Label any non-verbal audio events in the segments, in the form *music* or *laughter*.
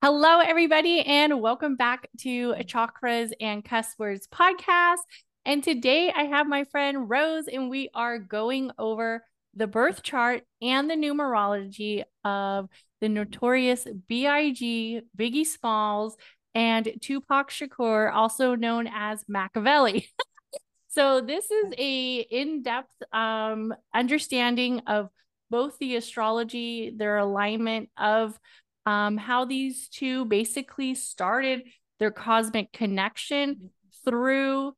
Hello, everybody, and welcome back to Chakras and Cuss Words podcast. And today I have my friend Rose, and we are going over the birth chart and the numerology of the notorious B.I.G., Biggie Smalls, and Tupac Shakur, also known as Machiavelli. *laughs* so this is a in-depth um, understanding of both the astrology, their alignment of um, how these two basically started their cosmic connection through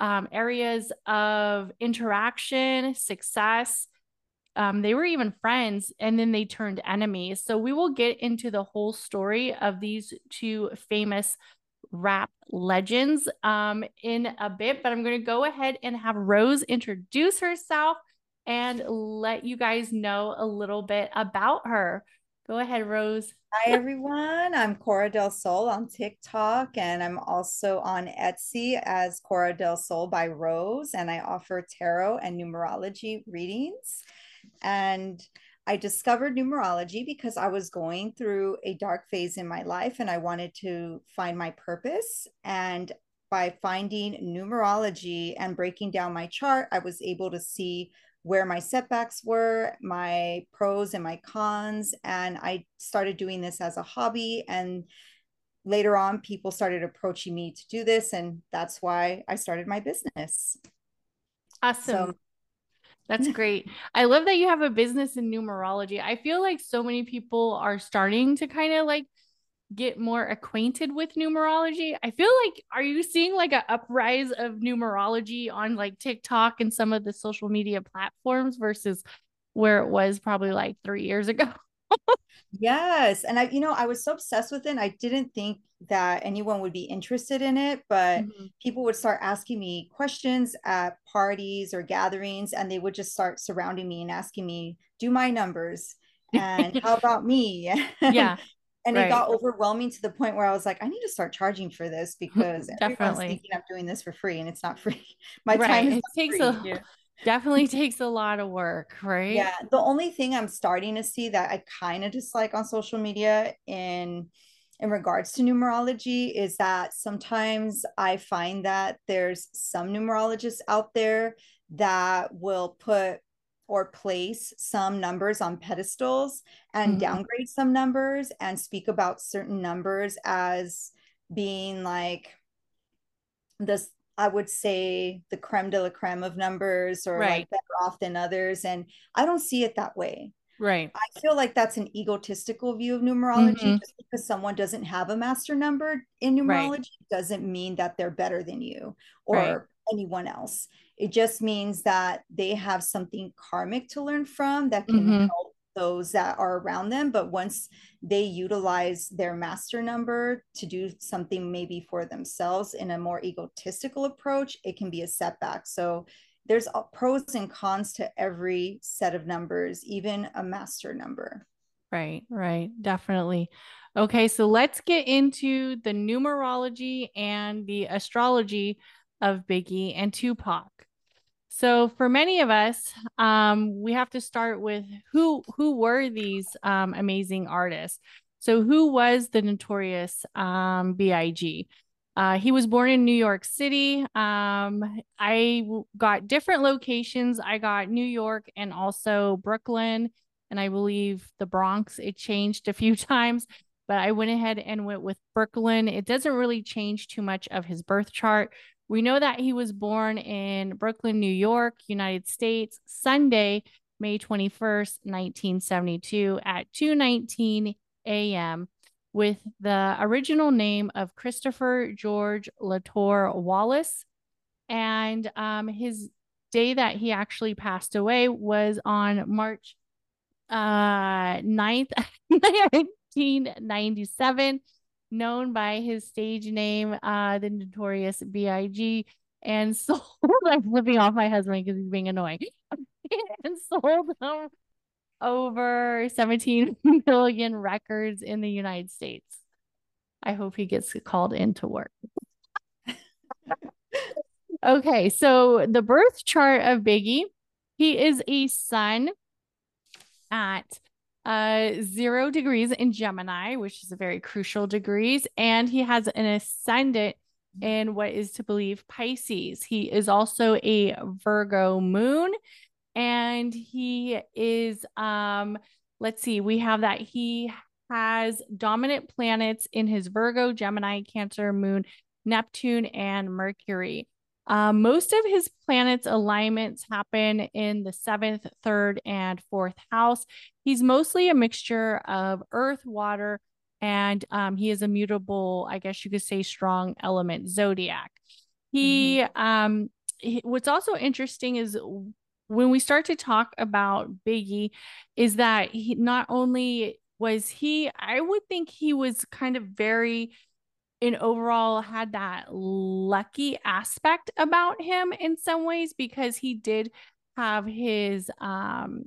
um, areas of interaction, success. Um, they were even friends and then they turned enemies. So we will get into the whole story of these two famous rap legends um, in a bit, but I'm going to go ahead and have Rose introduce herself and let you guys know a little bit about her. Go ahead, Rose. Hi, everyone. I'm Cora Del Sol on TikTok, and I'm also on Etsy as Cora Del Sol by Rose, and I offer tarot and numerology readings. And I discovered numerology because I was going through a dark phase in my life and I wanted to find my purpose. And by finding numerology and breaking down my chart, I was able to see where my setbacks were, my pros and my cons. And I started doing this as a hobby. And later on, people started approaching me to do this. And that's why I started my business. Awesome. So, that's *laughs* great. I love that you have a business in numerology. I feel like so many people are starting to kind of like get more acquainted with numerology. I feel like are you seeing like a uprise of numerology on like TikTok and some of the social media platforms versus where it was probably like 3 years ago? *laughs* yes, and I you know, I was so obsessed with it. I didn't think that anyone would be interested in it, but mm-hmm. people would start asking me questions at parties or gatherings and they would just start surrounding me and asking me, "Do my numbers?" and *laughs* how about me? yeah *laughs* and right. it got overwhelming to the point where I was like, I need to start charging for this *laughs* because definitely thinking I'm doing this for free and it's not free. *laughs* My right. time it takes free. a yeah. definitely takes a lot of work, right? Yeah. The only thing I'm starting to see that I kind of dislike on social media in in regards to numerology is that sometimes I find that there's some numerologists out there that will put or place some numbers on pedestals and mm-hmm. downgrade some numbers and speak about certain numbers as being like this I would say the creme de la creme of numbers or right. like better off than others. And I don't see it that way. Right. I feel like that's an egotistical view of numerology. Mm-hmm. Just because someone doesn't have a master number in numerology right. doesn't mean that they're better than you or right. anyone else. It just means that they have something karmic to learn from that can mm-hmm. help those that are around them. But once they utilize their master number to do something maybe for themselves in a more egotistical approach, it can be a setback. So there's pros and cons to every set of numbers, even a master number. Right, right, definitely. Okay, so let's get into the numerology and the astrology of Biggie and Tupac. So for many of us, um, we have to start with who who were these um, amazing artists. So who was the notorious um, Big? Uh, he was born in New York City. Um, I got different locations. I got New York and also Brooklyn, and I believe the Bronx. It changed a few *laughs* times, but I went ahead and went with Brooklyn. It doesn't really change too much of his birth chart. We know that he was born in Brooklyn, New York, United States, Sunday, May 21st, 1972 at 2:19 a.m. with the original name of Christopher George Latore Wallace and um, his day that he actually passed away was on March uh 9th 1997 *laughs* known by his stage name, uh, the notorious B.I.G., and *laughs* sold. I'm flipping off my husband because he's being annoying. *laughs* and sold them over 17 million records in the United States. I hope he gets called into work. *laughs* okay, so the birth chart of Biggie, he is a sun at uh, zero degrees in Gemini, which is a very crucial degrees, and he has an ascendant in what is to believe Pisces. He is also a Virgo moon, and he is um, let's see, we have that he has dominant planets in his Virgo, Gemini, Cancer, Moon, Neptune, and Mercury. Um, most of his planets' alignments happen in the seventh, third, and fourth house. He's mostly a mixture of earth, water, and um, he is a mutable, I guess you could say, strong element zodiac. He, mm-hmm. um, he, what's also interesting is when we start to talk about Biggie, is that he not only was he, I would think he was kind of very in overall had that lucky aspect about him in some ways because he did have his um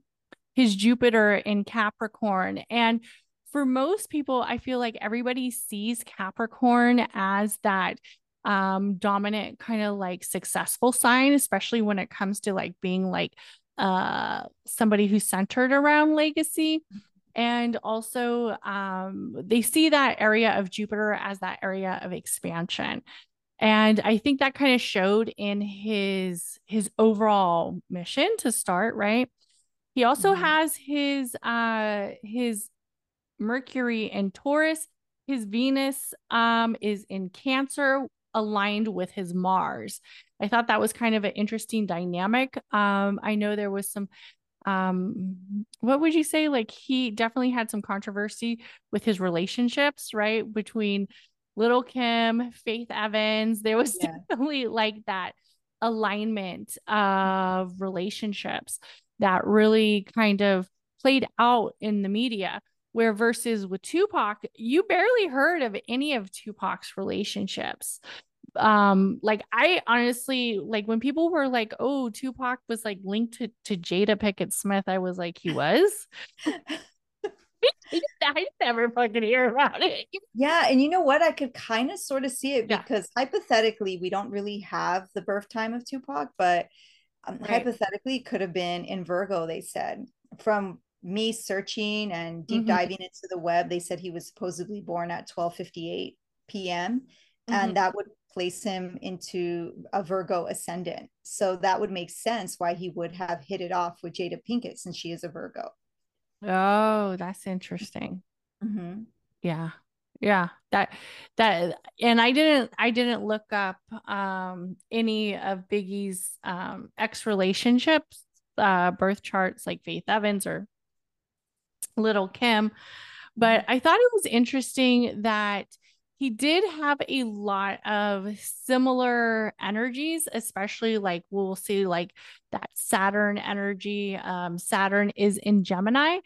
his Jupiter in Capricorn. And for most people I feel like everybody sees Capricorn as that um dominant kind of like successful sign especially when it comes to like being like uh somebody who's centered around legacy and also, um, they see that area of Jupiter as that area of expansion. And I think that kind of showed in his his overall mission to start, right? He also mm-hmm. has his uh his Mercury in Taurus. His Venus um is in Cancer aligned with his Mars. I thought that was kind of an interesting dynamic. Um, I know there was some um what would you say like he definitely had some controversy with his relationships right between little kim faith evans there was *laughs* yeah. definitely like that alignment of relationships that really kind of played out in the media where versus with tupac you barely heard of any of tupac's relationships um like i honestly like when people were like oh tupac was like linked to, to jada pinkett smith i was like he was *laughs* *laughs* I never fucking hear about it. Yeah, and you know what? I could kind of sort of see it because yeah. hypothetically, we don't really have the birth time of Tupac, but um, right. hypothetically, could have been in Virgo. They said from me searching and deep mm-hmm. diving into the web, they said he was supposedly born at twelve fifty eight p.m. Mm-hmm. and that would place him into a Virgo ascendant. So that would make sense why he would have hit it off with Jada Pinkett since she is a Virgo. Oh, that's interesting. Mm-hmm. Yeah. Yeah. That, that, and I didn't, I didn't look up um, any of Biggie's um, ex relationships, uh, birth charts like Faith Evans or Little Kim. But mm-hmm. I thought it was interesting that he did have a lot of similar energies, especially like we'll see like that Saturn energy. Um, Saturn is in Gemini,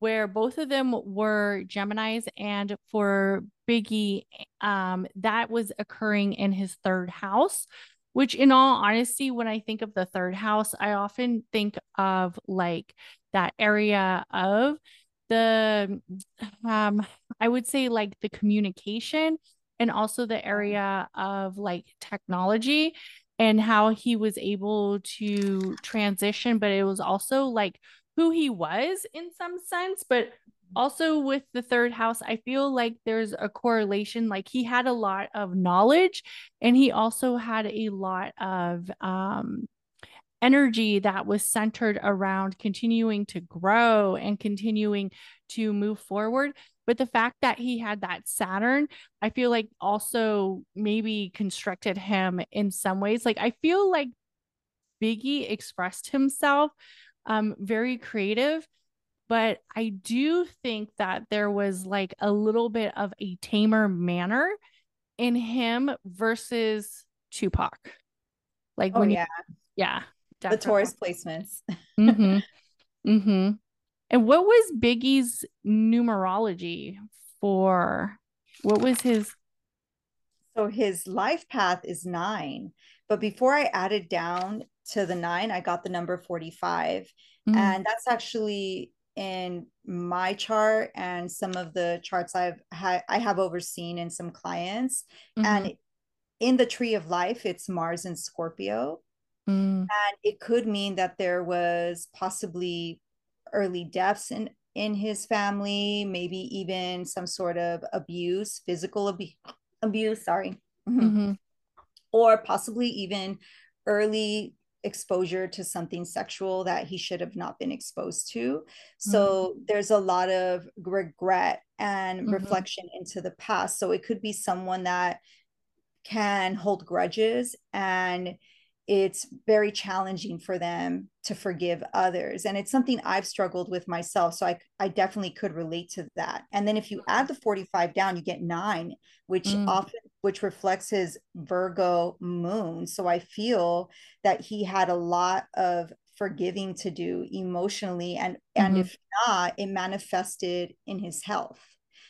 where both of them were Geminis, and for Biggie, um, that was occurring in his third house. Which, in all honesty, when I think of the third house, I often think of like that area of the um i would say like the communication and also the area of like technology and how he was able to transition but it was also like who he was in some sense but also with the third house i feel like there's a correlation like he had a lot of knowledge and he also had a lot of um energy that was centered around continuing to grow and continuing to move forward. But the fact that he had that Saturn, I feel like also maybe constructed him in some ways. Like, I feel like Biggie expressed himself um, very creative. But I do think that there was like a little bit of a tamer manner in him versus Tupac. Like, oh, when yeah. You, yeah. Definitely. The Taurus placements. *laughs* mm-hmm. Mm-hmm. And what was Biggie's numerology for? What was his? So his life path is nine, but before I added down to the nine, I got the number 45. Mm-hmm. And that's actually in my chart and some of the charts I've had I have overseen in some clients. Mm-hmm. And in the tree of life, it's Mars and Scorpio. Mm. And it could mean that there was possibly early deaths in in his family, maybe even some sort of abuse, physical ab- abuse, sorry. Mm-hmm. Mm-hmm. Or possibly even early exposure to something sexual that he should have not been exposed to. So mm-hmm. there's a lot of regret and mm-hmm. reflection into the past. So it could be someone that can hold grudges and it's very challenging for them to forgive others. And it's something i've struggled with myself so i, I definitely could relate to that. And then if you add the 45 down you get nine which mm. often which reflects his virgo moon. So i feel that he had a lot of forgiving to do emotionally and mm-hmm. and if not it manifested in his health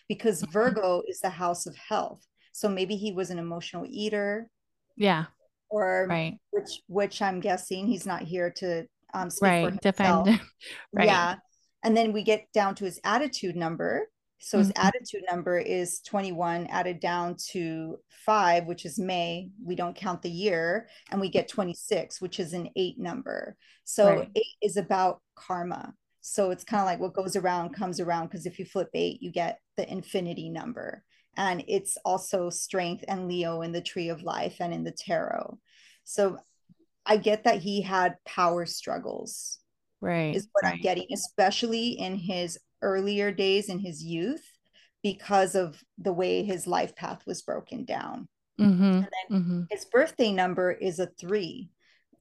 because mm-hmm. virgo is the house of health. So maybe he was an emotional eater. Yeah or right. which which I'm guessing he's not here to um speak right. for defend. *laughs* right. Yeah. And then we get down to his attitude number. So his mm-hmm. attitude number is 21 added down to 5, which is May. We don't count the year and we get 26, which is an 8 number. So right. 8 is about karma. So it's kind of like what goes around comes around because if you flip 8, you get the infinity number and it's also strength and leo in the tree of life and in the tarot so i get that he had power struggles right is what right. i'm getting especially in his earlier days in his youth because of the way his life path was broken down mm-hmm. and then mm-hmm. his birthday number is a three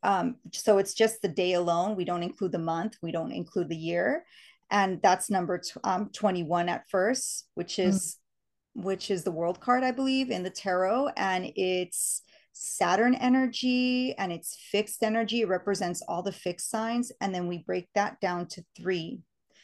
um, so it's just the day alone we don't include the month we don't include the year and that's number t- um, 21 at first which is which is the world card, I believe, in the tarot. And it's Saturn energy and it's fixed energy. It represents all the fixed signs. And then we break that down to three.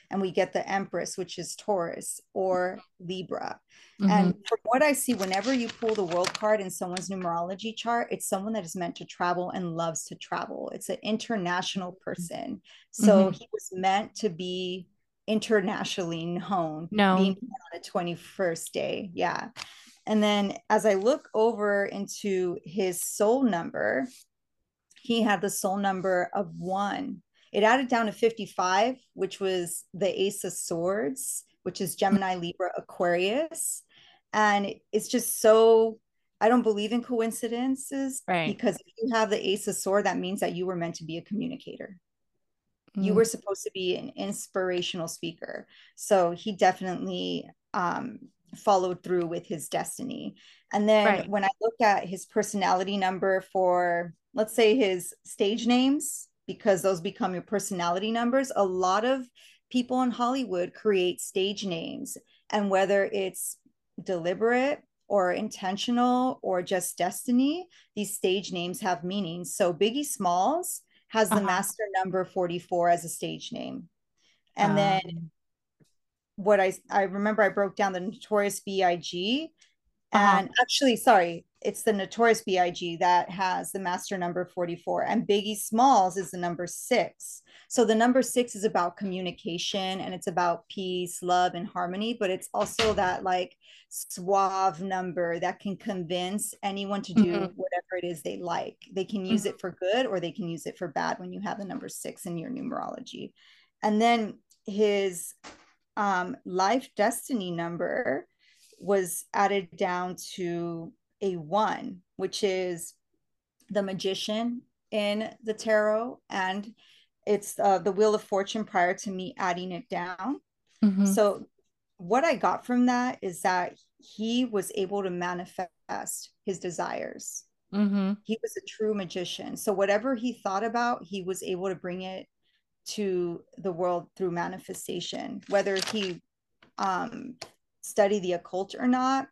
And we get the Empress, which is Taurus or Libra. Mm-hmm. And from what I see, whenever you pull the world card in someone's numerology chart, it's someone that is meant to travel and loves to travel. It's an international person. So mm-hmm. he was meant to be internationally known no. being on the 21st day. Yeah. And then as I look over into his soul number, he had the soul number of one. It added down to 55, which was the Ace of Swords, which is Gemini, mm. Libra, Aquarius. And it's just so, I don't believe in coincidences. Right. Because if you have the Ace of Sword, that means that you were meant to be a communicator mm. you were supposed to be an inspirational speaker so he definitely um, followed through with his destiny and then right. when i look at his personality number for let's say his stage names because those become your personality numbers a lot of people in hollywood create stage names and whether it's deliberate or intentional or just destiny these stage names have meanings so biggie smalls has the uh-huh. master number 44 as a stage name. And um, then what I I remember I broke down the notorious BIG uh-huh. and actually sorry, it's the notorious BIG that has the master number 44 and Biggie Smalls is the number 6. So the number 6 is about communication and it's about peace, love and harmony, but it's also that like suave number that can convince anyone to do mm-hmm. whatever it is they like. They can use mm-hmm. it for good or they can use it for bad when you have the number 6 in your numerology. And then his um, life destiny number was added down to a one, which is the magician in the tarot, and it's uh, the Wheel of Fortune prior to me adding it down. Mm-hmm. So, what I got from that is that he was able to manifest his desires. Mm-hmm. He was a true magician. So, whatever he thought about, he was able to bring it to the world through manifestation, whether he um, studied the occult or not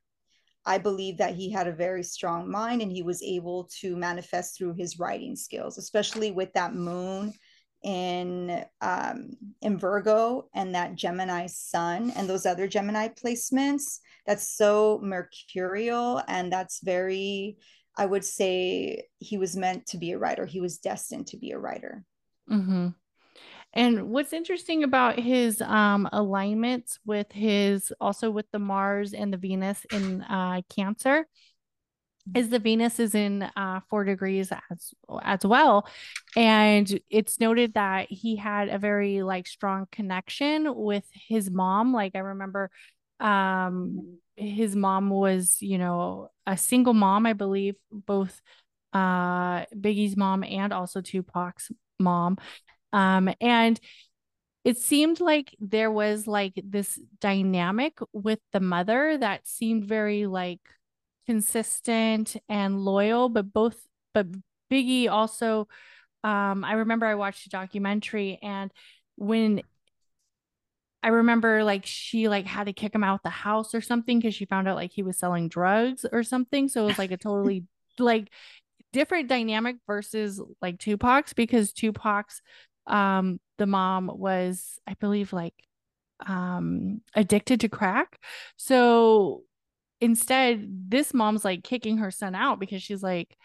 I believe that he had a very strong mind and he was able to manifest through his writing skills, especially with that moon in um, in Virgo and that Gemini sun and those other Gemini placements. That's so mercurial and that's very, I would say, he was meant to be a writer. He was destined to be a writer. Mm-hmm. And what's interesting about his um, alignments with his also with the Mars and the Venus in uh, Cancer is the Venus is in uh, four degrees as as well, and it's noted that he had a very like strong connection with his mom. Like I remember, um, his mom was you know a single mom, I believe, both uh Biggie's mom and also Tupac's mom, um, and it seemed like there was like this dynamic with the mother that seemed very like consistent and loyal, but both, but Biggie also, um, I remember I watched a documentary and when I remember like she like had to kick him out the house or something because she found out like he was selling drugs or something. So it was like a totally *laughs* like different dynamic versus like Tupac's because Tupac's um the mom was I believe like um addicted to crack. So instead this mom's like kicking her son out because she's like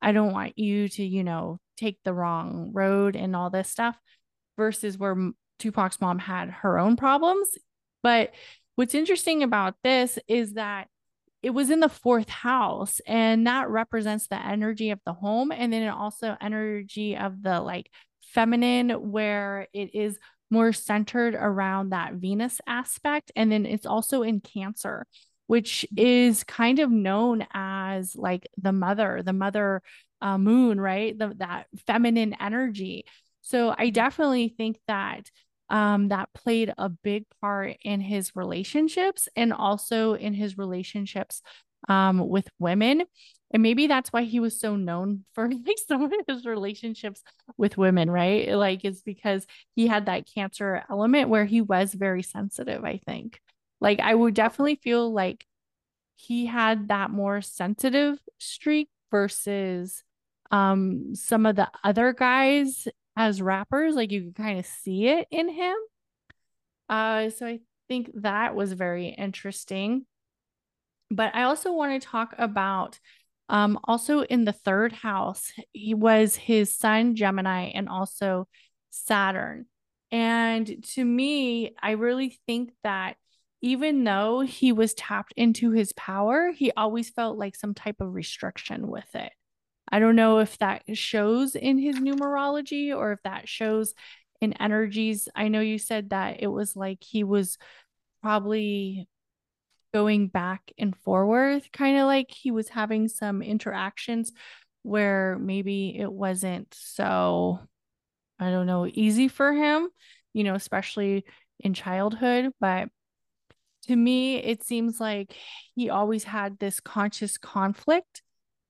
i don't want you to you know take the wrong road and all this stuff versus where tupac's mom had her own problems but what's interesting about this is that it was in the fourth house and that represents the energy of the home and then it also energy of the like feminine where it is more centered around that venus aspect and then it's also in cancer which is kind of known as like the mother, the mother uh, moon, right? The, that feminine energy. So I definitely think that um, that played a big part in his relationships and also in his relationships um, with women. And maybe that's why he was so known for *laughs* like some of his relationships with women, right? Like it's because he had that cancer element where he was very sensitive, I think. Like I would definitely feel like he had that more sensitive streak versus um some of the other guys as rappers like you could kind of see it in him uh so i think that was very interesting but i also want to talk about um also in the third house he was his sun gemini and also saturn and to me i really think that even though he was tapped into his power, he always felt like some type of restriction with it. I don't know if that shows in his numerology or if that shows in energies. I know you said that it was like he was probably going back and forth, kind of like he was having some interactions where maybe it wasn't so, I don't know, easy for him, you know, especially in childhood. But to me, it seems like he always had this conscious conflict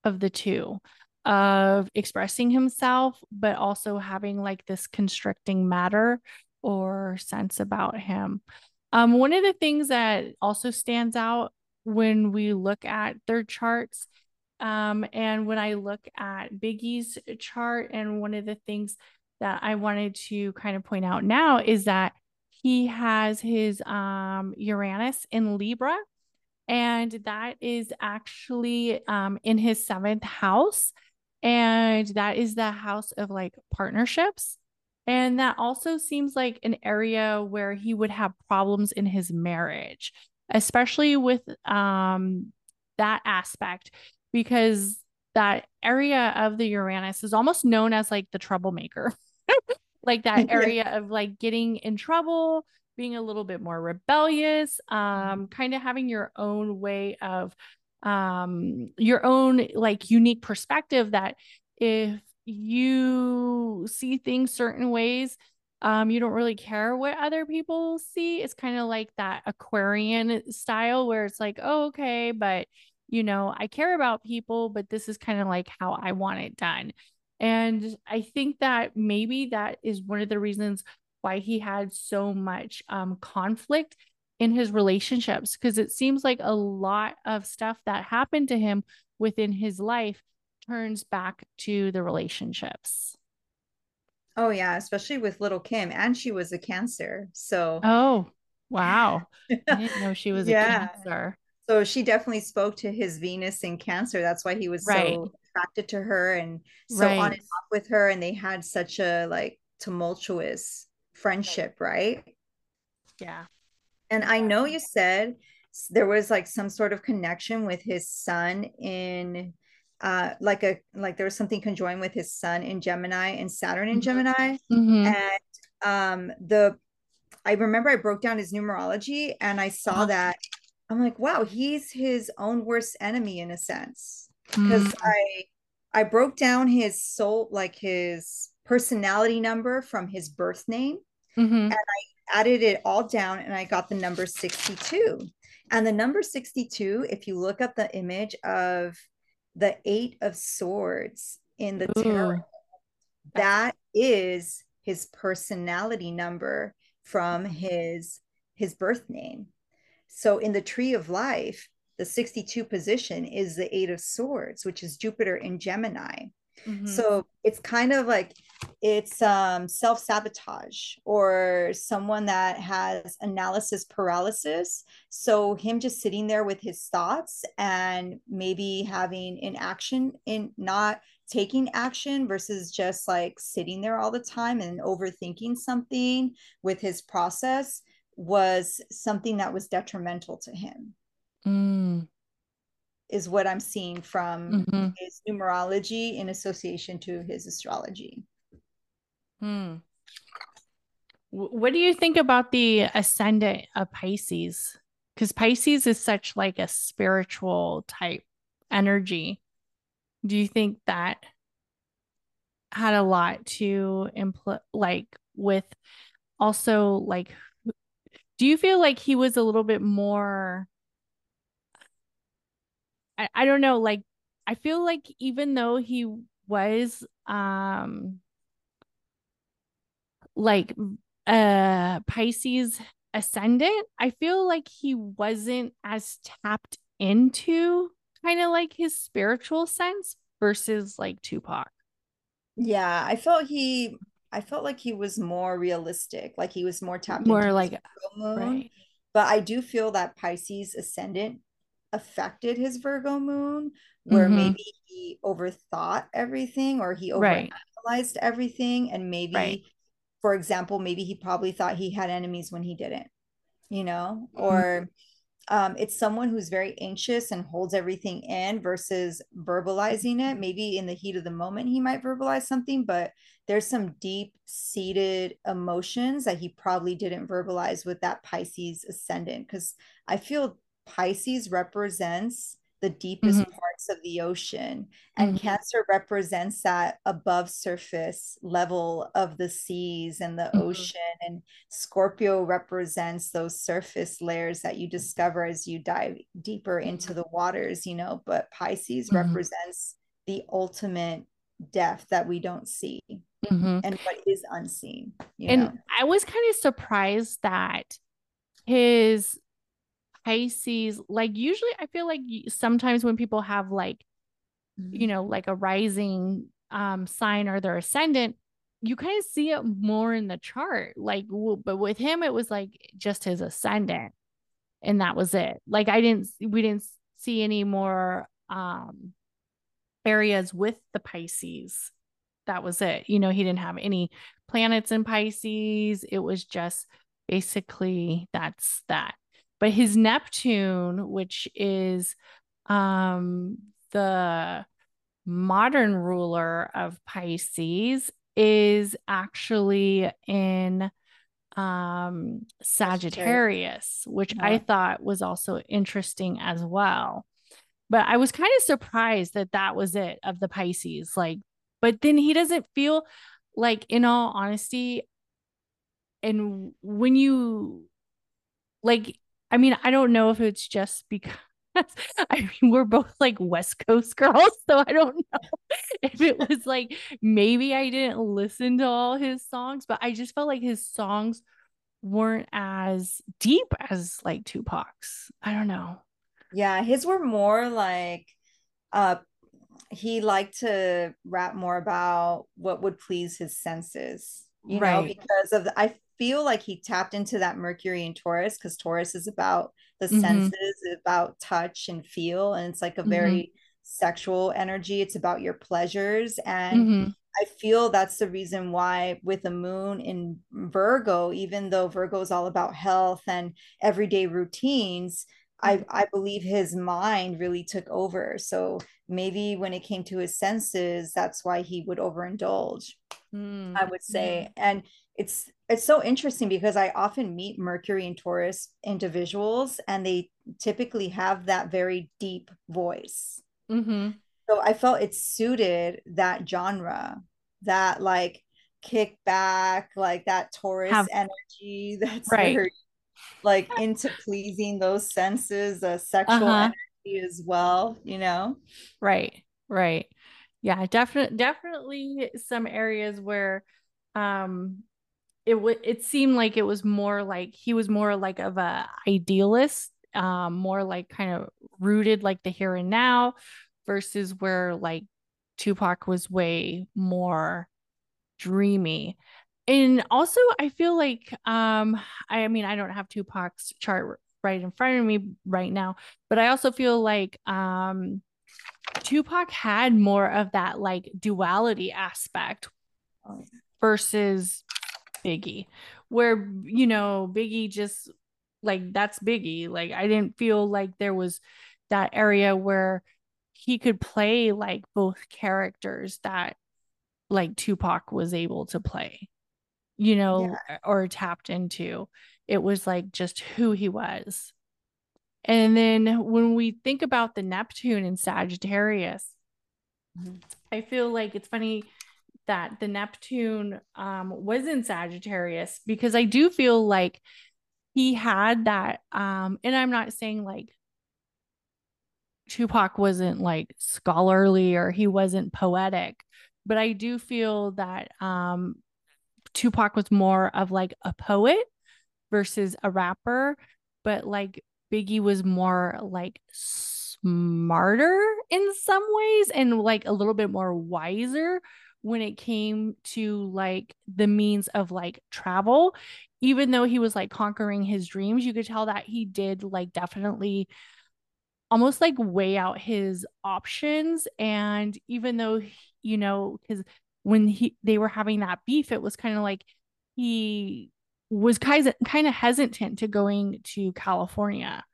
of the two of expressing himself, but also having like this constricting matter or sense about him. Um, one of the things that also stands out when we look at their charts, um, and when I look at Biggie's chart, and one of the things that I wanted to kind of point out now is that he has his um, Uranus in Libra, and that is actually um, in his seventh house. And that is the house of like partnerships. And that also seems like an area where he would have problems in his marriage, especially with um, that aspect, because that area of the Uranus is almost known as like the troublemaker. *laughs* like *laughs* that area of like getting in trouble being a little bit more rebellious um kind of having your own way of um your own like unique perspective that if you see things certain ways um you don't really care what other people see. It's kind of like that aquarian style where it's like oh, okay but you know i care about people but this is kind of like how i want it done. And I think that maybe that is one of the reasons why he had so much um, conflict in his relationships, because it seems like a lot of stuff that happened to him within his life turns back to the relationships. Oh, yeah, especially with little Kim. And she was a cancer. So, oh, wow. *laughs* I didn't know she was yeah. a cancer. So she definitely spoke to his Venus in Cancer. That's why he was right. so attracted to her and so right. on and off with her and they had such a like tumultuous friendship right yeah and i know you said there was like some sort of connection with his sun in uh, like a like there was something conjoined with his sun in Gemini and Saturn in Gemini, Mhm. and um, the I remember I broke down his numerology and I saw Uh-huh. that I'm like, wow, he's his own worst enemy in a sense because Mm. I I broke down his soul like his personality number from his birth name Mhm. And I added it all down and I got the number 62. And the number 62, if you look up the image of the Eight of Swords in the tarot, Ooh. that is his personality number from his his birth name. So in the tree of life, the 62 position is the Eight of Swords, which is Jupiter in Gemini. Mhm. So it's kind of like it's um, self sabotage or someone that has analysis paralysis. So him just sitting there with his thoughts and maybe having inaction in not taking action versus just like sitting there all the time and overthinking something with his process was something that was detrimental to him Mm. is what I'm seeing from Mhm. his numerology in association to his astrology. Hmm. What do you think about the ascendant of Pisces? Because Pisces is such like a spiritual type energy. Do you think that had a lot to impl like with also like do you feel like he was a little bit more I, I don't know, like I feel like even though he was um like uh Pisces ascendant, I feel like he wasn't as tapped into kind of like his spiritual sense versus like Tupac. Yeah, I felt he I felt like he was more realistic, like he was more tapped More into like moon. right. But I do feel that Pisces ascendant affected his Virgo moon, where Mhm. maybe he overthought everything or he Right. overanalyzed everything. And maybe, Right. For example, maybe he probably thought he had enemies when he didn't, you know, Mhm. or um, it's someone who's very anxious and holds everything in versus verbalizing it. Maybe in the heat of the moment, he might verbalize something, but there's some deep seated emotions that he probably didn't verbalize with that Pisces ascendant. Because I feel Pisces represents the deepest Mhm. parts of the ocean, and Mhm. Cancer represents that above surface level of the seas and the Mhm. ocean. And Scorpio represents those surface layers that you discover as you dive deeper into the waters, you know. But Pisces Mhm. represents the ultimate depth that we don't see Mhm. and what is unseen, you And know. I was kind of surprised that his Pisces, like usually I feel like sometimes when people have like, you know, like a rising um sign or their ascendant, you kind of see it more in the chart. Like, but with him, it was like just his ascendant, and that was it. Like I didn't, we didn't see any more um areas with the Pisces. That was it. You know, he didn't have any planets in Pisces. It was just basically that's that. But his Neptune, which is um the modern ruler of Pisces, is actually in um Sagittarius, which I thought was also interesting as well but I was kind of surprised that that was it of the Pisces. Like, but then he doesn't feel like, in all honesty, and when you like, I mean, I don't know if it's just because *laughs* I mean, we're both like West Coast *laughs* girls, so I don't know *laughs* if it was like maybe I didn't listen to all his songs, but I just felt like his songs weren't as deep as like Tupac's. I don't know. Yeah, his were more like uh he liked to rap more about what would please his senses, you know, Right. because of the, I feel like he tapped into that Mercury in Taurus because Taurus is about the Mhm. senses, about touch and feel, and it's like a Mhm. very sexual energy. It's about your pleasures. And Mhm. I feel that's the reason why, with the moon in Virgo, even though Virgo is all about health and everyday routines, I, mm-hmm. I believe his mind really took over. So maybe when it came to his senses, that's why he would overindulge. Mm. I would say. And it's it's so interesting because I often meet Mercury and Taurus individuals, and they typically have that very deep voice. Mm-hmm. So I felt it suited that genre, that like kick back, like that Taurus have, energy *laughs* that's right. very like into pleasing those senses, a sexual uh-huh. energy as well, you know? Right, right. Yeah, definitely definitely some areas where um it would it seemed like it was more like he was more like of a idealist, um, more like kind of rooted like the here and now versus where like Tupac was way more dreamy. And also i feel like um i mean i don't have tupac's chart right in front of me right now but i also feel like um tupac had more of that like duality aspect versus biggie where you know biggie just like that's biggie like i didn't feel like there was that area where he could play like both characters that like tupac was able to play you know, yeah. or tapped into. It was like just who he was. And then when we think about the Neptune in Sagittarius, mm-hmm. I feel like it's funny that the Neptune um, was in Sagittarius because I do feel like he had that. Um, and I'm not saying like Tupac wasn't like scholarly or he wasn't poetic, but I do feel that um, Tupac was more of like a poet versus a rapper, but like Biggie was more like smarter in some ways and like a little bit more wiser when it came to like the means of like travel even though he was like conquering his dreams you could tell that he did like definitely almost like weigh out his options and even though you know because when he they were having that beef, it was kind of like he was kind of kind of hesitant to going to California.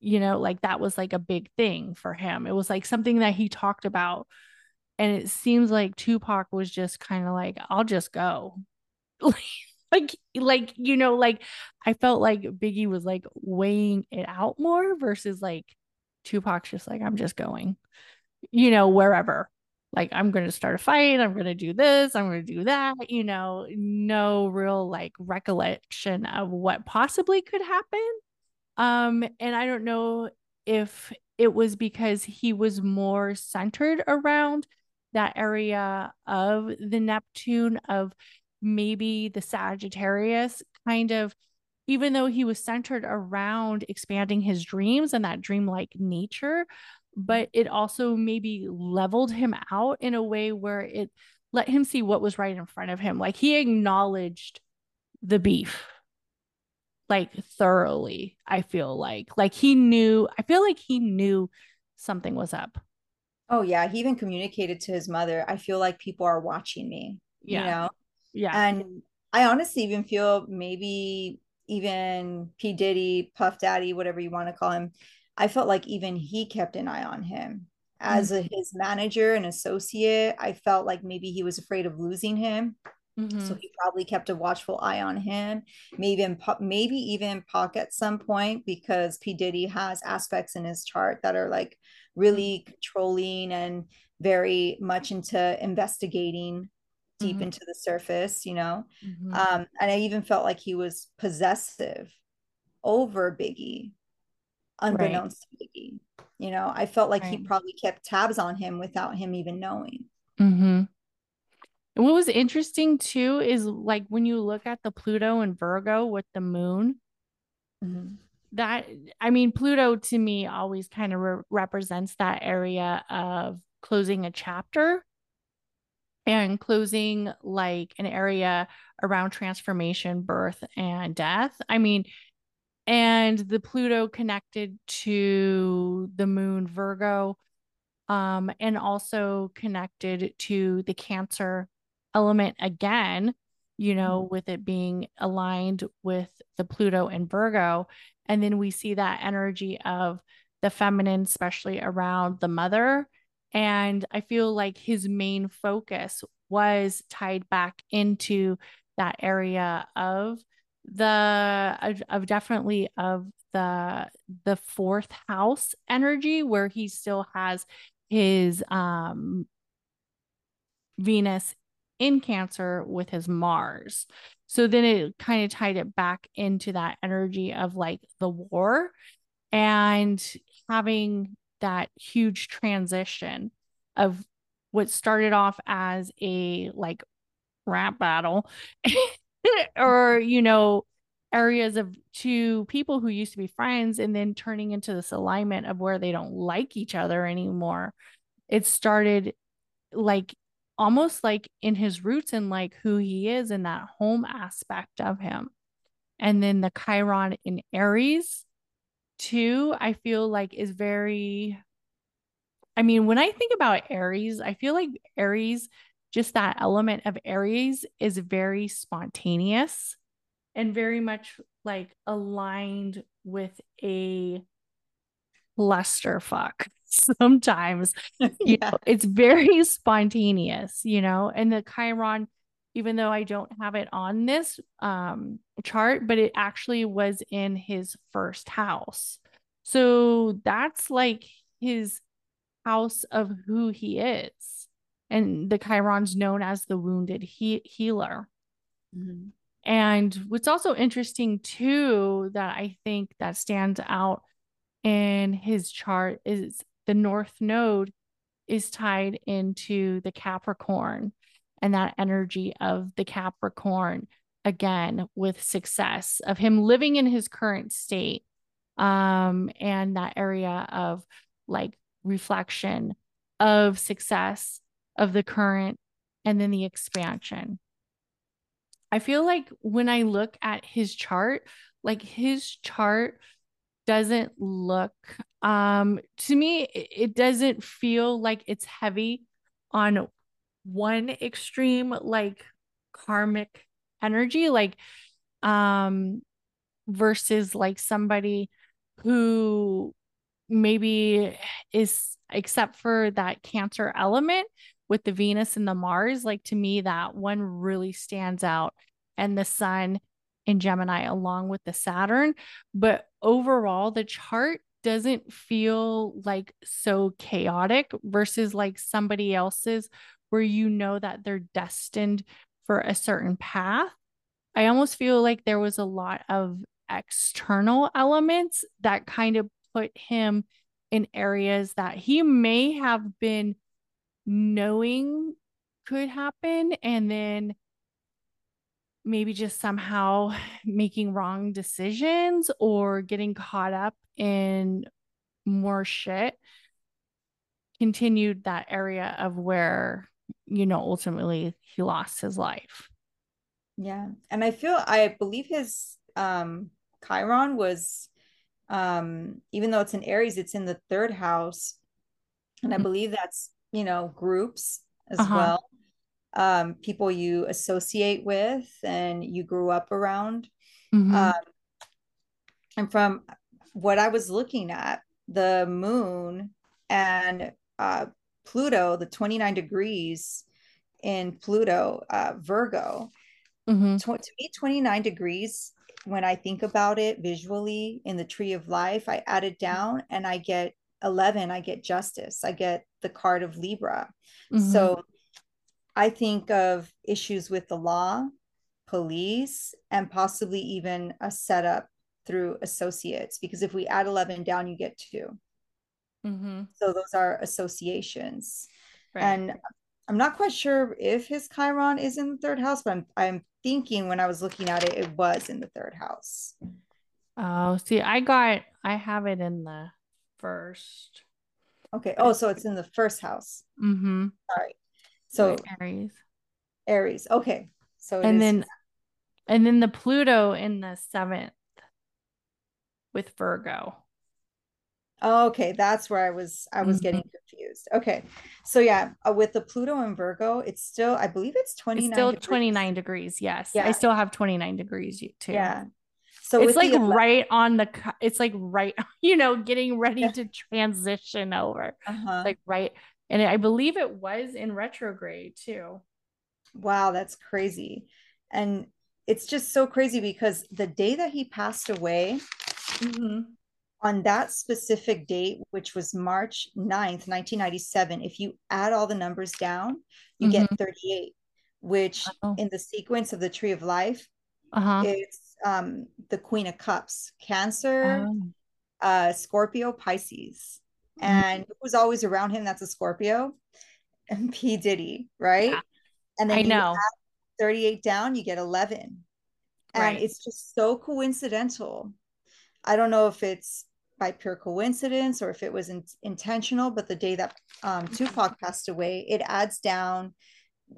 You know, like that was like a big thing for him. It was like something that he talked about. And it seems like Tupac was just kind of like, I'll just go. *laughs* like like you know like i felt like biggie was like weighing it out more versus like tupac's just like i'm just going you know wherever like i'm going to start a fight i'm going to do this i'm going to do that you know no real like recollection of what possibly could happen um and i don't know if it was because he was more centered around that area of the neptune of maybe the sagittarius kind of even though he was centered around expanding his dreams and that dreamlike nature but it also maybe leveled him out in a way where it let him see what was right in front of him. Like he acknowledged the beef like thoroughly, I feel like. Like he knew, I feel like he knew something was up. Oh yeah, he even communicated to his mother, I feel like people are watching me. Yeah. You know? Yeah. And I honestly even feel maybe even P. Diddy, Puff Daddy, whatever you want to call him, I felt like even he kept an eye on him as mm-hmm. a, his manager and associate. I felt like maybe he was afraid of losing him. Mm-hmm. So he probably kept a watchful eye on him, maybe even maybe even Pac at some point because P Diddy has aspects in his chart that are like really mm-hmm. controlling and very much into investigating deep mm-hmm. into the surface, you know. Mm-hmm. Um, and I even felt like he was possessive over Biggie unbeknownst right. to Biggie. You know, I felt like right. he probably kept tabs on him without him even knowing. Mm-hmm. And what was interesting too is like when you look at the Pluto and Virgo with the moon, mm-hmm. That I mean, Pluto to me always kind of re- represents that area of closing a chapter and closing like an area around transformation, birth, and death. I mean, and the Pluto connected to the moon Virgo, um, and also connected to the Cancer element again, you know, mm-hmm. with it being aligned with the Pluto and Virgo. And then we see that energy of the feminine, especially around the mother. And I feel like his main focus was tied back into that area of the of, definitely of the the fourth house energy where he still has his um Venus in Cancer with his Mars. So then it kind of tied it back into that energy of like the war and having that huge transition of what started off as a like rap battle *laughs* or you know areas of two people who used to be friends and then turning into this alignment of where they don't like each other anymore. It started like almost like in his roots and like who he is in that home aspect of him. And then the chiron in aries too i feel like is very i mean when i think about aries i feel like aries just that element of Aries is very spontaneous and very much like aligned with a clusterfuck *laughs* sometimes yeah. you know it's very *laughs* spontaneous you know and the chiron even though i don't have it on this um chart but it actually was in his first house so that's like his house of who he is and the Chiron's known as the wounded he- healer. Mm-hmm. And what's also interesting too that I think that stands out in his chart is the North Node is tied into the Capricorn and that energy of the Capricorn again with success of him living in his current state um and that area of like reflection of success of the current and then the expansion. I feel like when I look at his chart, like his chart doesn't look um to me it doesn't feel like it's heavy on one extreme like karmic energy like um versus like somebody who maybe is except for that cancer element with the Venus and the Mars, like to me, that one really stands out. And the Sun in Gemini, along with the Saturn. But overall, the chart doesn't feel like so chaotic versus like somebody else's where you know that they're destined for a certain path. I almost feel like there was a lot of external elements that kind of put him in areas that he may have been knowing could happen and then maybe just somehow *sighs* making wrong decisions or getting caught up in more shit continued that area of where you know ultimately he lost his life yeah and i feel i believe his um chiron was um even though it's in aries it's in the third house and i mm. believe that's you know groups as uh-huh. well um, people you associate with and you grew up around mm-hmm. um, and from what i was looking at the moon and uh, pluto the 29 degrees in pluto uh, virgo mm-hmm. to, to me 29 degrees when i think about it visually in the tree of life i add it down and i get 11 i get justice i get the card of libra mm-hmm. so i think of issues with the law police and possibly even a setup through associates because if we add 11 down you get 2 mm-hmm. so those are associations right. and i'm not quite sure if his chiron is in the third house but i'm, I'm thinking when i was looking at it it was in the third house oh see i got i have it in the first. Okay. Oh, so it's in the first house. Mm-hmm. Sorry. So Aries. Aries. Okay. So and is... then and then the Pluto in the seventh with Virgo. Okay, that's where I was. I was mm-hmm. getting confused. Okay, so yeah, uh, with the Pluto and Virgo, it's still. I believe it's twenty nine. Still twenty nine degrees. Yes, yeah. I still have twenty nine degrees too. Yeah, So it's like 11- right on the it's like right, *laughs* you know, getting ready yeah. to transition over. Uh-huh. Like right. And I believe it was in retrograde too. Wow, that's crazy. And it's just so crazy because the day that he passed away, mm-hmm. on that specific date, which was March 9th, 1997, if you add all the numbers down, you mm-hmm. get 38, which in the sequence of the tree of life, uh-huh. it's um, the Queen of Cups, Cancer, oh. uh, Scorpio, Pisces. Mm-hmm. And who was always around him that's a Scorpio? And *laughs* P. Diddy, right? Yeah. And then I know 38 down, you get 11. And right. it's just so coincidental. I don't know if it's by pure coincidence or if it was in, intentional, but the day that um, Tupac passed away, it adds down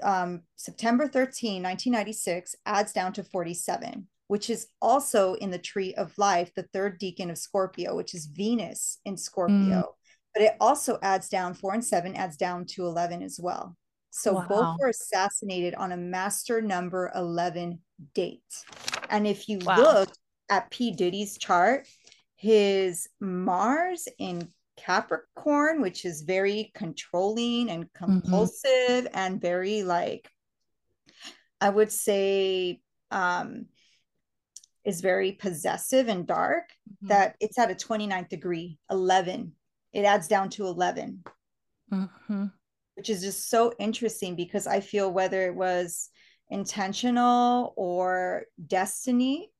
um, September 13, 1996, adds down to 47, which is also in the tree of life, the third decan of Scorpio, which is Venus in Scorpio. Mm. But it also adds down four and seven, adds down to 11 as well. So wow. both were assassinated on a master number 11 date. And if you wow. look at P. Diddy's chart, his Mars in Capricorn, which is very controlling and mm-hmm. compulsive mm-hmm. and very like, I would say, um, is very possessive and dark, mm-hmm. that it's at a 29th degree, 11. It adds down to 11. Mm-hmm which is just so interesting because I feel whether it was intentional or destiny,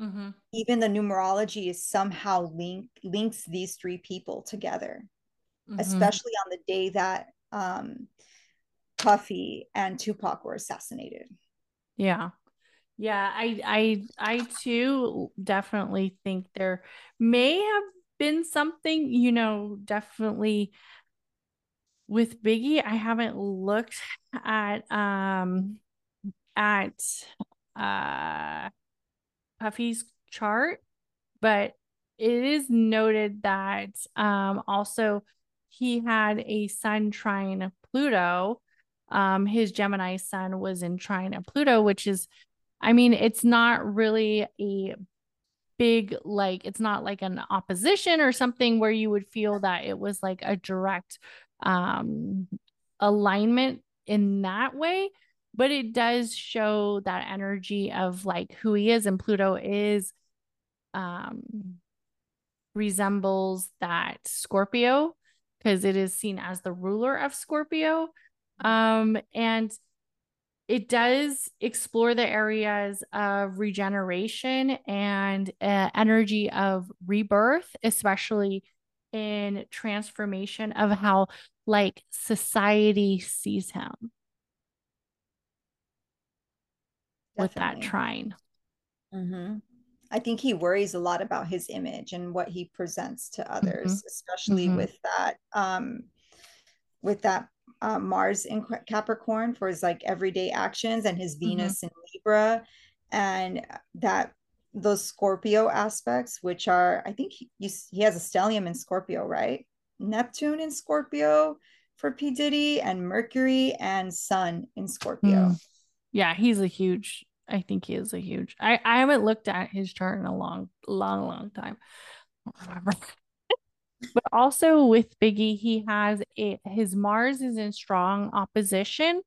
mm-hmm. even the numerology is somehow link links these three people together, mm-hmm. especially on the day that um, Puffy and Tupac were assassinated. Yeah. Yeah, I I I too definitely think there may have been something, you know, definitely with Biggie, I haven't looked at um at uh Puffy's chart, but it is noted that um also he had a sun trine Pluto. Um his Gemini sun was in trine of Pluto, which is I mean, it's not really a big like it's not like an opposition or something where you would feel that it was like a direct um, alignment in that way but it does show that energy of like who he is and pluto is um resembles that scorpio because it is seen as the ruler of scorpio um and it does explore the areas of regeneration and uh, energy of rebirth especially in transformation of how like society sees him Definitely. with that trine. Mm-hmm. I think he worries a lot about his image and what he presents to others, mm-hmm. especially mm-hmm. with that um, with that uh, Mars in Capricorn for his like everyday actions and his mm-hmm. Venus in Libra, and that those Scorpio aspects, which are, I think he, he has a stellium in Scorpio, right? Neptune in Scorpio for P. Diddy and Mercury and Sun in Scorpio. Mm. Yeah, he's a huge, I think he is a huge, I, I haven't looked at his chart in a long, long, long time. But also with Biggie, he has a, his Mars is in strong opposition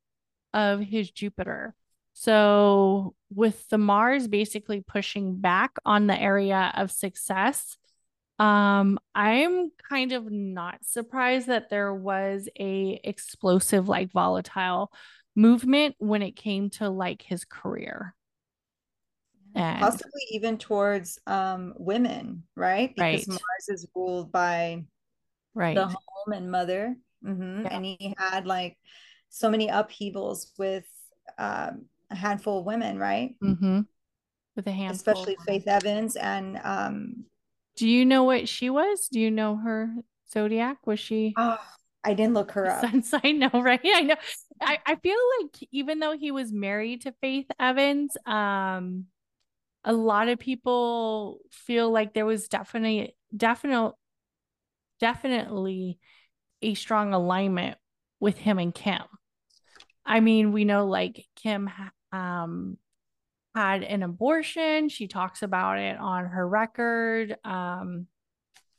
of his Jupiter. So, with the Mars basically pushing back on the area of success, um, I'm kind of not surprised that there was a explosive, like volatile movement when it came to like his career. And, Possibly even towards um women, right? Because right. Mars is ruled by right the home and mother. Mm-hmm. Yeah. And he had like so many upheavals with um a handful of women, right? Mm-hmm. With a handful, especially Faith Evans. And um, do you know what she was? Do you know her zodiac? Was she? Oh, I didn't look her up. Since I know, right? I know. I, I feel like even though he was married to Faith Evans, um, a lot of people feel like there was definitely, definitely, definitely a strong alignment with him and Kim. I mean, we know like Kim um had an abortion. She talks about it on her record. Um,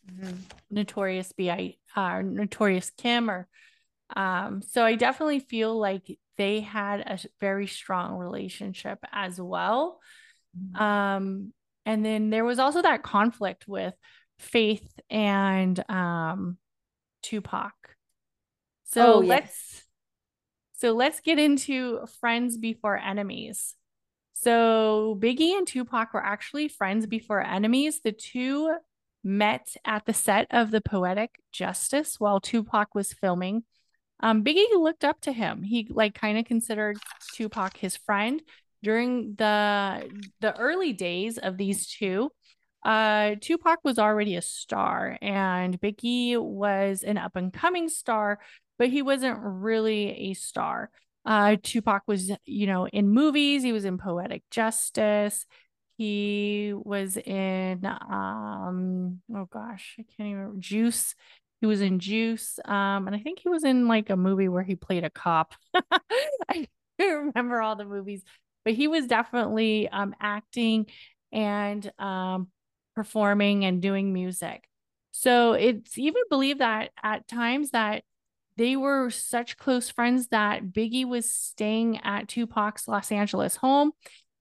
mm-hmm. Notorious B.I. Uh, Notorious Kim or um, so I definitely feel like they had a very strong relationship as well. Mm-hmm. Um, and then there was also that conflict with Faith and um, Tupac. So oh, yes. let's so let's get into friends before enemies. So Biggie and Tupac were actually friends before enemies. The two met at the set of The Poetic Justice while Tupac was filming. Um, Biggie looked up to him. He like kind of considered Tupac his friend during the the early days of these two. Uh, Tupac was already a star, and Biggie was an up and coming star, but he wasn't really a star. Uh, Tupac was, you know, in movies. He was in Poetic Justice. He was in, um, oh gosh, I can't even Juice. He was in Juice, um, and I think he was in like a movie where he played a cop. *laughs* I remember all the movies, but he was definitely um acting and um performing and doing music. So it's even believed that at times that they were such close friends that Biggie was staying at Tupac's Los Angeles home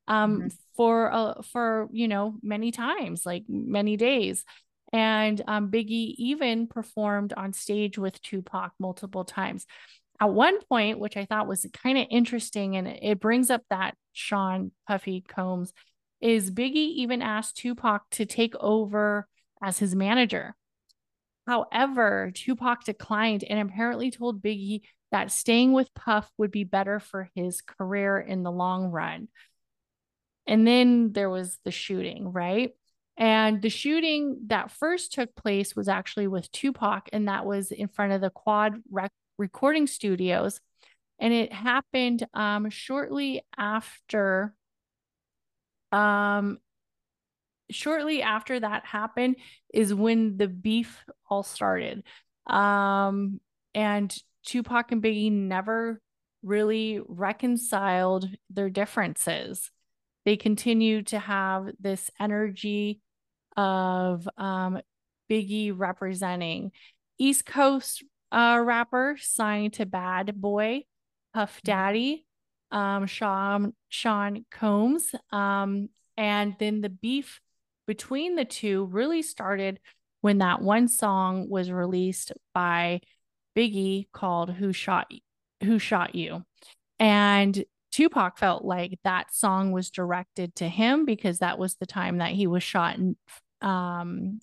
um, mm-hmm. for uh, for you know many times, like many days. And um, Biggie even performed on stage with Tupac multiple times. At one point, which I thought was kind of interesting, and it brings up that Sean Puffy Combs, is Biggie even asked Tupac to take over as his manager. However, Tupac declined and apparently told Biggie that staying with Puff would be better for his career in the long run. And then there was the shooting, right? And the shooting that first took place was actually with Tupac, and that was in front of the Quad rec- recording studios. And it happened um, shortly after um, shortly after that happened is when the beef all started. Um, and Tupac and Biggie never really reconciled their differences. They continued to have this energy of um, Biggie representing East Coast uh, rapper signed to Bad Boy, Puff mm-hmm. Daddy, um, Sean Sean Combs, um, and then the beef between the two really started when that one song was released by Biggie called Who Shot Who Shot You. And Tupac felt like that song was directed to him because that was the time that he was shot in, um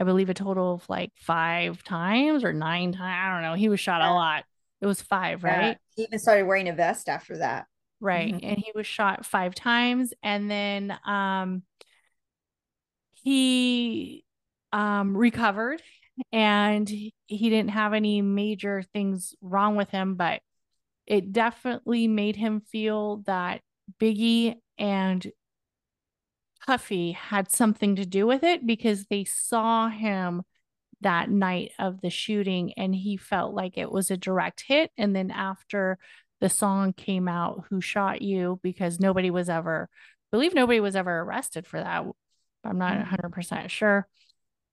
I believe a total of like 5 times or 9 times, I don't know. He was shot yeah. a lot. It was 5, right? Yeah. He even started wearing a vest after that. Right. Mm-hmm. And he was shot 5 times and then um he um, recovered and he didn't have any major things wrong with him, but it definitely made him feel that Biggie and Puffy had something to do with it because they saw him that night of the shooting and he felt like it was a direct hit. And then after the song came out, Who Shot You? because nobody was ever, I believe nobody was ever arrested for that I'm not 100% mm. sure.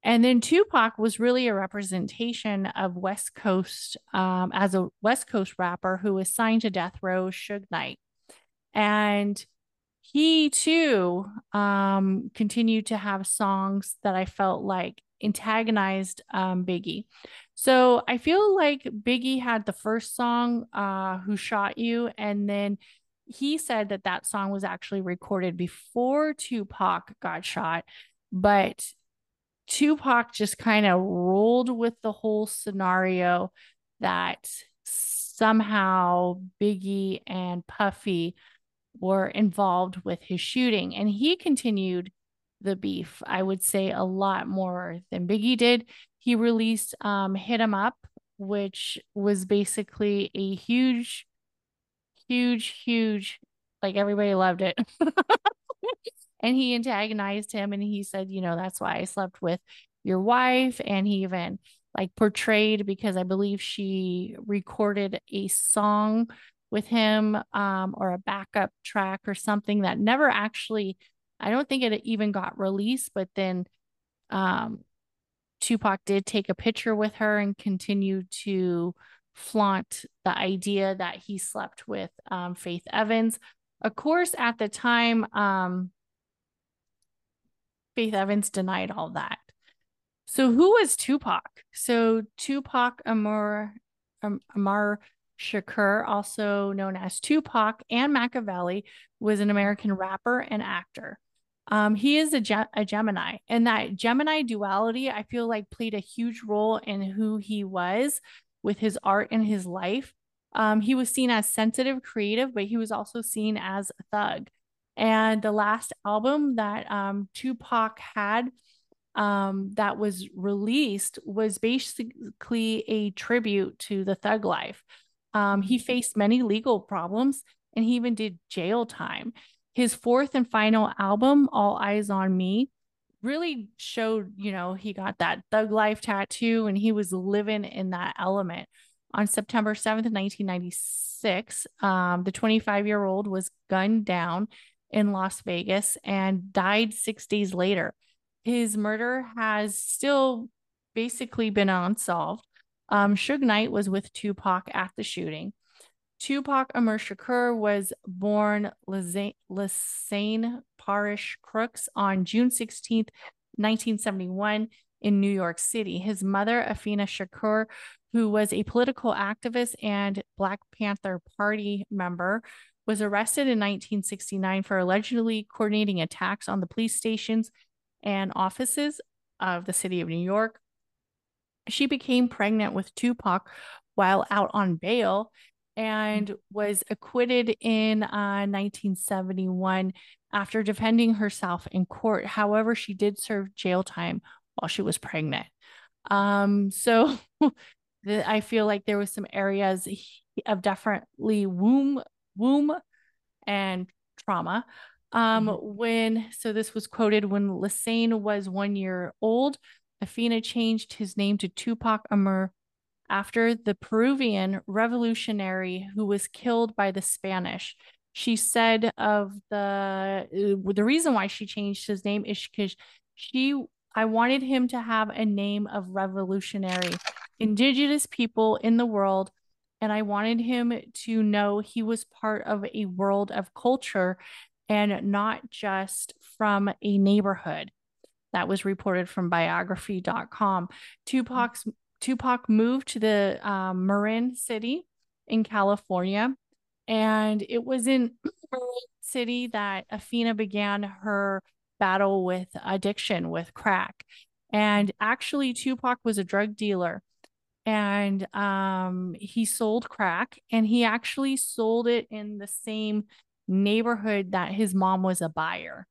And then Tupac was really a representation of West Coast um, as a West Coast rapper who was signed to Death Row, Suge Knight. And he too um, continued to have songs that I felt like antagonized um, Biggie. So I feel like Biggie had the first song, uh, Who Shot You? And then he said that that song was actually recorded before Tupac got shot, but Tupac just kind of rolled with the whole scenario that somehow Biggie and Puffy were involved with his shooting. And he continued the beef, I would say, a lot more than Biggie did. He released um, Hit 'Em Up, which was basically a huge huge, huge, like everybody loved it. *laughs* and he antagonized him and he said, you know, that's why I slept with your wife. And he even like portrayed because I believe she recorded a song with him um, or a backup track or something that never actually, I don't think it even got released, but then um, Tupac did take a picture with her and continued to flaunt the idea that he slept with um, Faith Evans. Of course, at the time, um, Faith Evans denied all that. So, who was Tupac? So, Tupac Amar, Amar Shakur, also known as Tupac and Makaveli, was an American rapper and actor. Um, he is a, Ge- a Gemini, and that Gemini duality, I feel like, played a huge role in who he was with his art and his life. Um, he was seen as sensitive, creative, but he was also seen as a thug. And the last album that um, Tupac had um, that was released was basically a tribute to the thug life. Um, he faced many legal problems and he even did jail time. His fourth and final album, All Eyez on Me, really showed, you know, he got that thug life tattoo and he was living in that element. On September 7th, 1996, um, the 25 year old was gunned down in Las Vegas and died six days later. His murder has still basically been unsolved. Um, Suge Knight was with Tupac at the shooting. Tupac Amar Shakur was born Lesane Parish Crooks on June 16th, 1971 in New York City. His mother, Afeni Shakur, who was a political activist and Black Panther Party member, was arrested in 1969 for allegedly coordinating attacks on the police stations and offices of the city of New York. She became pregnant with Tupac while out on bail and was acquitted in uh, 1971 after defending herself in court. However, she did serve jail time while she was pregnant. Um, so *laughs* I feel like there was some areas of definitely womb womb and trauma. Um, mm-hmm. when so this was quoted when Lesane was one year old, Afeni changed his name to Tupac Amar after the Peruvian revolutionary who was killed by the Spanish. She said of the uh, the reason why she changed his name is because she I wanted him to have a name of revolutionary. Indigenous people in the world and I wanted him to know he was part of a world of culture and not just from a neighborhood. That was reported from biography.com. Tupac's Tupac moved to the um, Marin City in California, and it was in Marin *clears throat* City that Afeni began her battle with addiction with crack. And actually, Tupac was a drug dealer and um, he sold crack and he actually sold it in the same neighborhood that his mom was a buyer.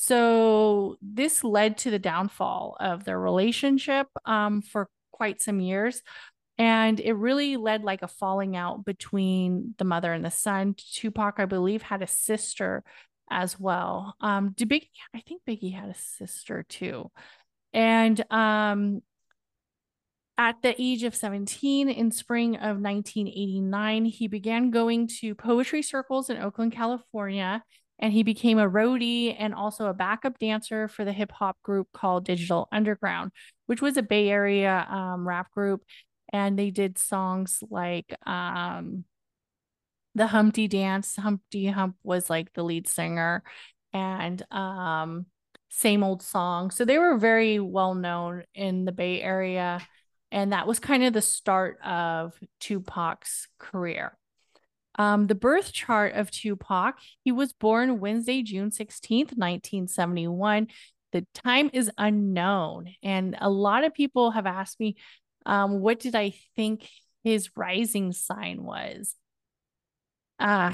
So this led to the downfall of their relationship um, for quite some years. And it really led like a falling out between the mother and the son. Tupac, I believe, had a sister as well. Um, Biggie? I think Biggie had a sister too. And um, at the age of 17, in spring of 1989, he began going to poetry circles in Oakland, California, and he became a roadie and also a backup dancer for the hip hop group called Digital Underground, which was a Bay Area um, rap group. And they did songs like um, the Humpty Dance. Humpty Hump was like the lead singer, and um, same old song. So they were very well known in the Bay Area and that was kind of the start of Tupac's career. Um, the birth chart of Tupac, he was born Wednesday, June 16th, 1971. The time is unknown. And a lot of people have asked me, um, what did I think his rising sign was? Uh,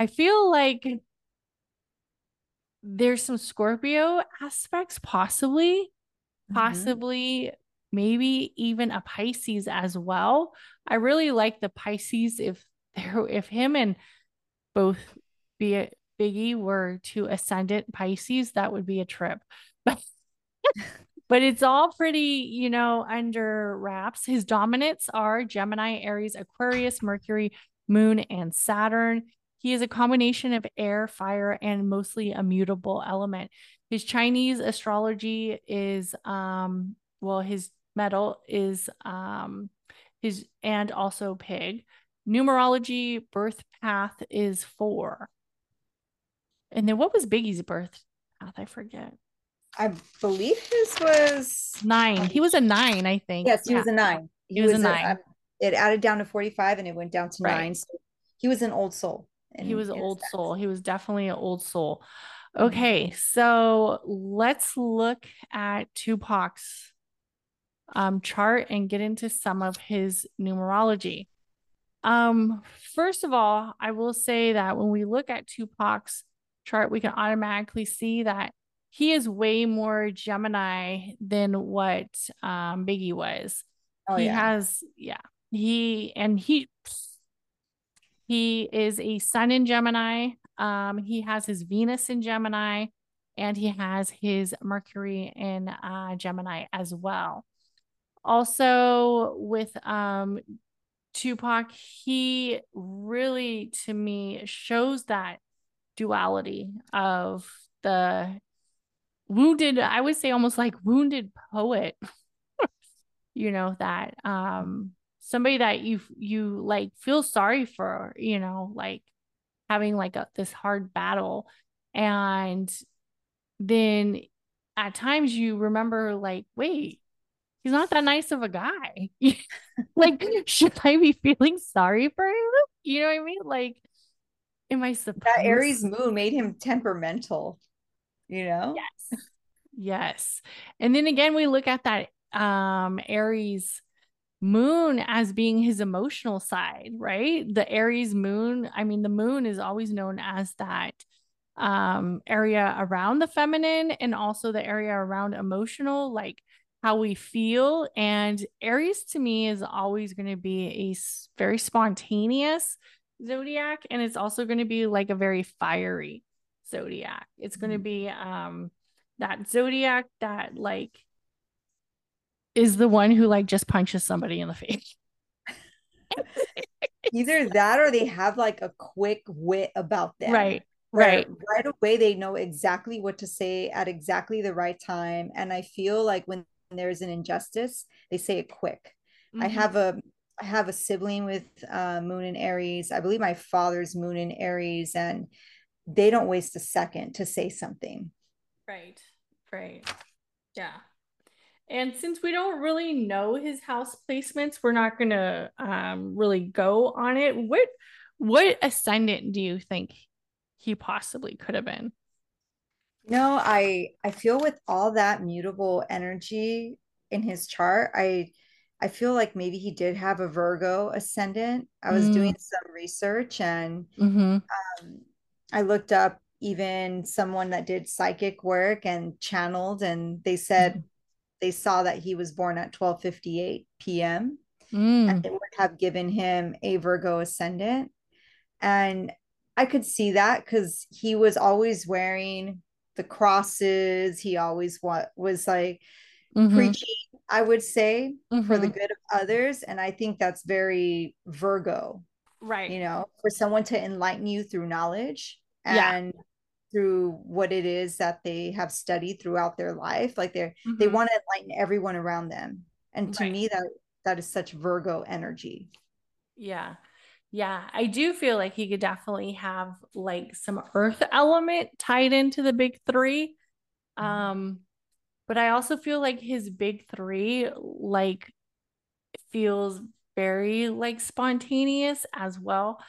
I feel like there's some Scorpio aspects, possibly, mm-hmm. possibly maybe even a Pisces as well. I really like the Pisces if there *laughs* if him and both be Biggie were to ascendant Pisces, that would be a trip. But *laughs* but it's all pretty, you know, under wraps. His dominants are Gemini, Aries, Aquarius, Mercury, moon, and Saturn. He is a combination of air, fire, and mostly a mutable element. His Chinese astrology is um well his metal is um his and also pig. Numerology birth path is 4. And then what was Biggie's birth path? I forget. I believe his was 9. He was a 9, I think. Yes, he yeah. was a 9. He, he was, was, a 9. A, it added down to 45 and it went down to right. 9. So he was an old soul. He was an old soul. He was definitely an old soul. Okay, so let's look at Tupac's um, chart and get into some of his numerology. Um, first of all, I will say that when we look at Tupac's chart, we can automatically see that he is way more Gemini than what um, Biggie was. Oh, he yeah. has, yeah, he and he he is a sun in Gemini. Um, he has his Venus in Gemini, and he has his Mercury in uh, Gemini as well. Also, with um, Tupac, he really, to me, shows that duality of the wounded, I would say almost like wounded poet, *laughs* you know, that um somebody that you you like feel sorry for, you know, like having like a, this hard battle. And then at times you remember like wait he's not that nice of a guy. *laughs* Like *laughs* should i be feeling sorry for him? You know what i mean? Like am i supposed that aries moon made him temperamental you know? Yes. Yes. And then again we look at that um aries moon as being his emotional side, right? The Aries moon, I mean, the moon is always known as that um area around the feminine and also the area around emotional, like how we feel. And Aries to me is always going to be a very spontaneous zodiac, and it's also going to be like a very fiery zodiac. It's going to mm-hmm. be um that zodiac that like is the one who like just punches somebody in the face. *laughs* Either that or they have like a quick wit about them. Right. Right. Right away, they know exactly what to say at exactly the right time. And I feel like when there's an injustice, they say it quick. Mm-hmm. I have a I have a sibling with uh, Moon and Aries. I believe my father's Moon and Aries, and they don't waste a second to say something. Right. Right. Yeah. And since we don't really know his house placements, we're not going to um, really go on it. What what ascendant do you think he possibly could have been? No, I I feel with all that mutable energy in his chart, I I feel like maybe he did have a Virgo ascendant. I was mm. doing some research and mm-hmm. um, I looked up even someone that did psychic work and channeled, and they said. Mm they saw that he was born at 12:58 p.m. Mm. and it would have given him a Virgo ascendant and I could see that cuz he was always wearing the crosses he always what was like mm-hmm. preaching I would say mm-hmm. for the mm-hmm. good of others and I think that's very Virgo right you know for someone to enlighten you through knowledge and yeah through what it is that they have studied throughout their life like they're mm-hmm. they want to enlighten everyone around them and to right. me that that is such virgo energy yeah yeah i do feel like he could definitely have like some earth element tied into the big 3 mm-hmm. um but i also feel like his big 3 like feels very like spontaneous as well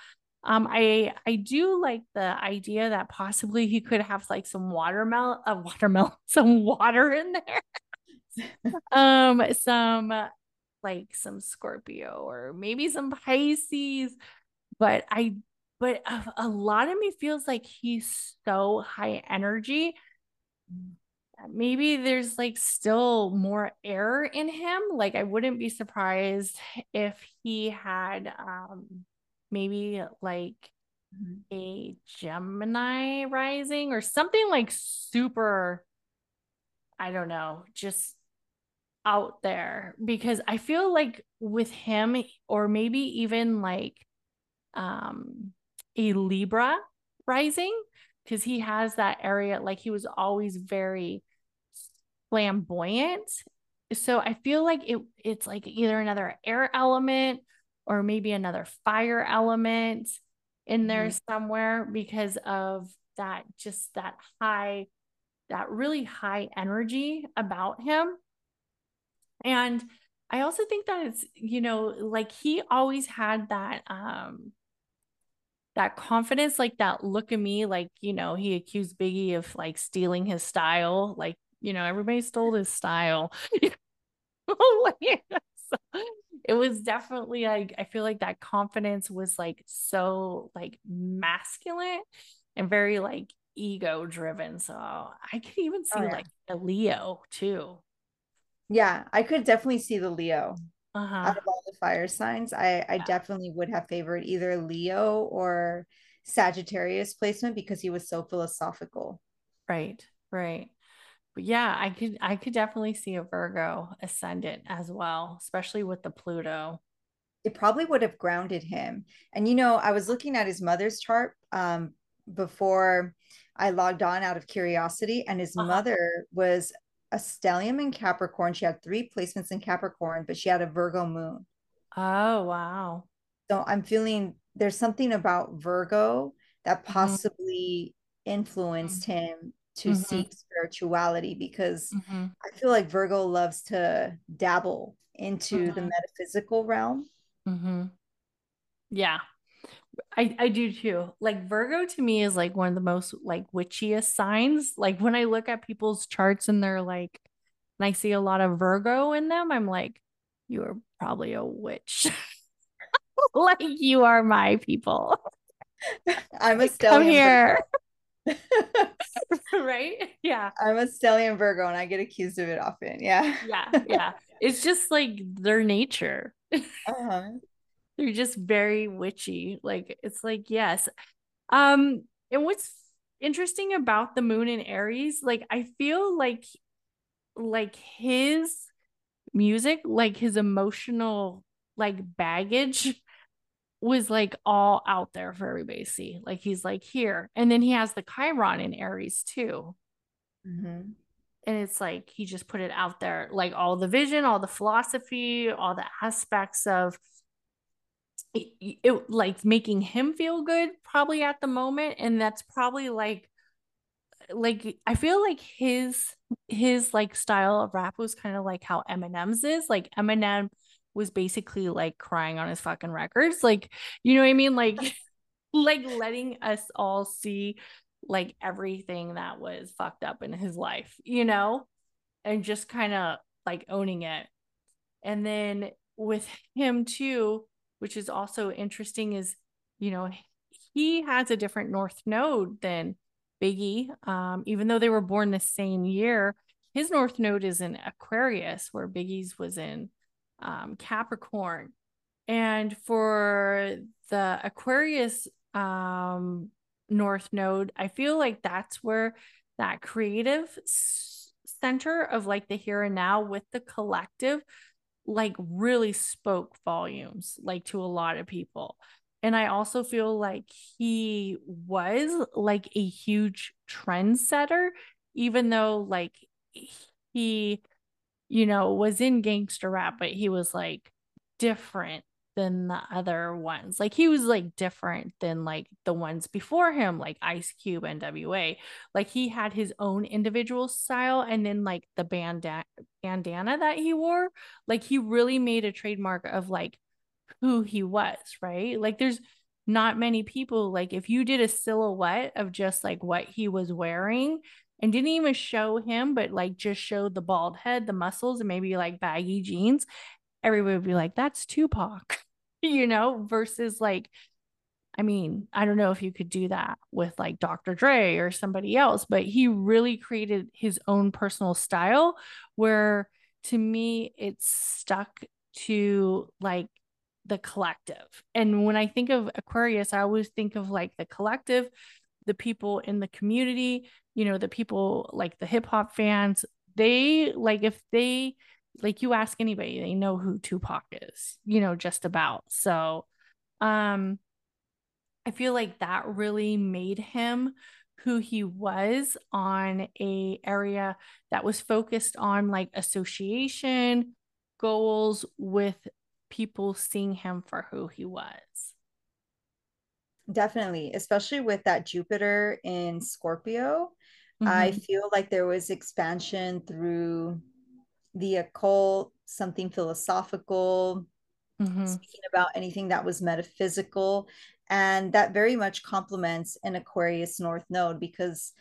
um, I I do like the idea that possibly he could have like some watermelon, a uh, watermelon, *laughs* some water in there. *laughs* um, some like some Scorpio or maybe some Pisces, but I but a, a lot of me feels like he's so high energy. Maybe there's like still more air in him. Like I wouldn't be surprised if he had um maybe like a Gemini rising or something like super, I don't know, just out there because I feel like with him, or maybe even like um a Libra rising because he has that area like he was always very flamboyant. So I feel like it it's like either another air element or maybe another fire element in there mm-hmm. somewhere because of that just that high that really high energy about him. And I also think that it's, you know, like he always had that um that confidence, like that look at me, like, you know, he accused Biggie of like stealing his style. Like, you know, everybody stole his style. *laughs* Oh *laughs* it was definitely like I feel like that confidence was like so like masculine and very like ego driven. So I could even oh, see oh, yeah. like a Leo too. Yeah, I could definitely see the Leo. Uh-huh. Out of all the fire signs, I I yeah. definitely would have favored either Leo or Sagittarius placement because he was so philosophical. Right, right. But yeah, I could I could definitely see a Virgo ascendant as well, especially with the Pluto. It probably would have grounded him. And you know, I was looking at his mother's chart um before I logged on out of curiosity, and his uh-huh. mother was a stellium in Capricorn. She had three placements in Capricorn, but she had a Virgo moon. Oh, wow. So I'm feeling there's something about Virgo that mm-hmm. possibly mm-hmm. influenced him to mm-hmm. seek spirituality because mm-hmm. I feel like Virgo loves to dabble into the mm-hmm. metaphysical realm. Mm-hmm. Yeah, I, I do too. Like Virgo to me is like one of the most like witchiest signs. Like when I look at people's charts and they're like, and I see a lot of Virgo in them, I'm like, you are probably a witch. *laughs* like you are my people. *laughs* I'm a stellium. Come here. *laughs* right? Yeah. I'm a stellium Virgo and I get accused of it often. Yeah. yeah. Yeah. It's just like their nature. Uh-huh they're just very witchy like it's like yes. Um and what's interesting about the moon in aries like i feel like like his music like his emotional like baggage was like all out there for everybody to see. Like he's like here. And then he has the chiron in aries too. Mm-hmm. and it's like he just put it out there like all the vision all the philosophy all the aspects of it, it like making him feel good probably at the moment and that's probably like like I feel like his his like style of rap was kind of like how Eminem's is. Like Eminem was basically like crying on his fucking records. Like, you know what I mean? Like *laughs* *laughs* like letting us all see like everything that was fucked up in his life, you know? And just kind of like owning it. And then with him too, which is also interesting is you know he has a different north node than biggie um, even though they were born the same year his north node is in aquarius where biggie's was in um, capricorn. And for the aquarius um, north node i feel like that's where that creative center of like the here and now with the collective like really spoke volumes like to a lot of people. And i also feel like he was like a huge trendsetter even though like he you know was in gangster rap but he was like different than the other ones. Like he was like different than like the ones before him, like Ice Cube and WA. Like he had his own individual style, and then like the bandana bandana that he wore, like he really made a trademark of like who he was, right? Like there's not many people like if you did a silhouette of just like what he was wearing and didn't even show him, but like just showed the bald head, the muscles, and maybe like baggy jeans, everybody would be like, that's Tupac. *laughs* you know, versus like, I mean, I don't know if you could do that with like Dr. Dre or somebody else, but he really created his own personal style where to me it's stuck to like the collective. And when I think of Aquarius, I always think of like the collective, the people in the community, you know, the people like the hip hop fans. They like if they like you ask anybody, they know who Tupac is, you know, just about. So, um, I feel like that really made him who he was on a area that was focused on like association goals with people seeing him for who he was. Definitely, especially with that Jupiter in Scorpio. Mm-hmm. I feel like there was expansion through the occult, something philosophical, mm-hmm. speaking about anything that was metaphysical. And that very much complements an Aquarius North Node because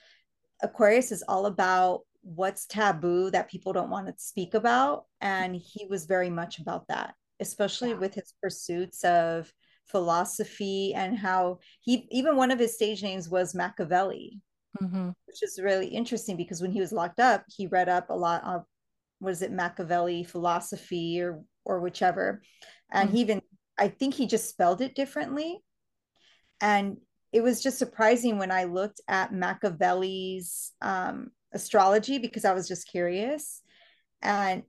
Aquarius is all about what's taboo that people don't want to speak about. And he was very much about that, especially yeah. with his pursuits of philosophy and how he, even one of his stage names was Makaveli, mm-hmm. which is really interesting because when he was locked up, he read up a lot of, was it Machiavelli philosophy or, or whichever. And mm-hmm. he even, I think he just spelled it differently and it was just surprising when I looked at Machiavelli's um, astrology because I was just curious. And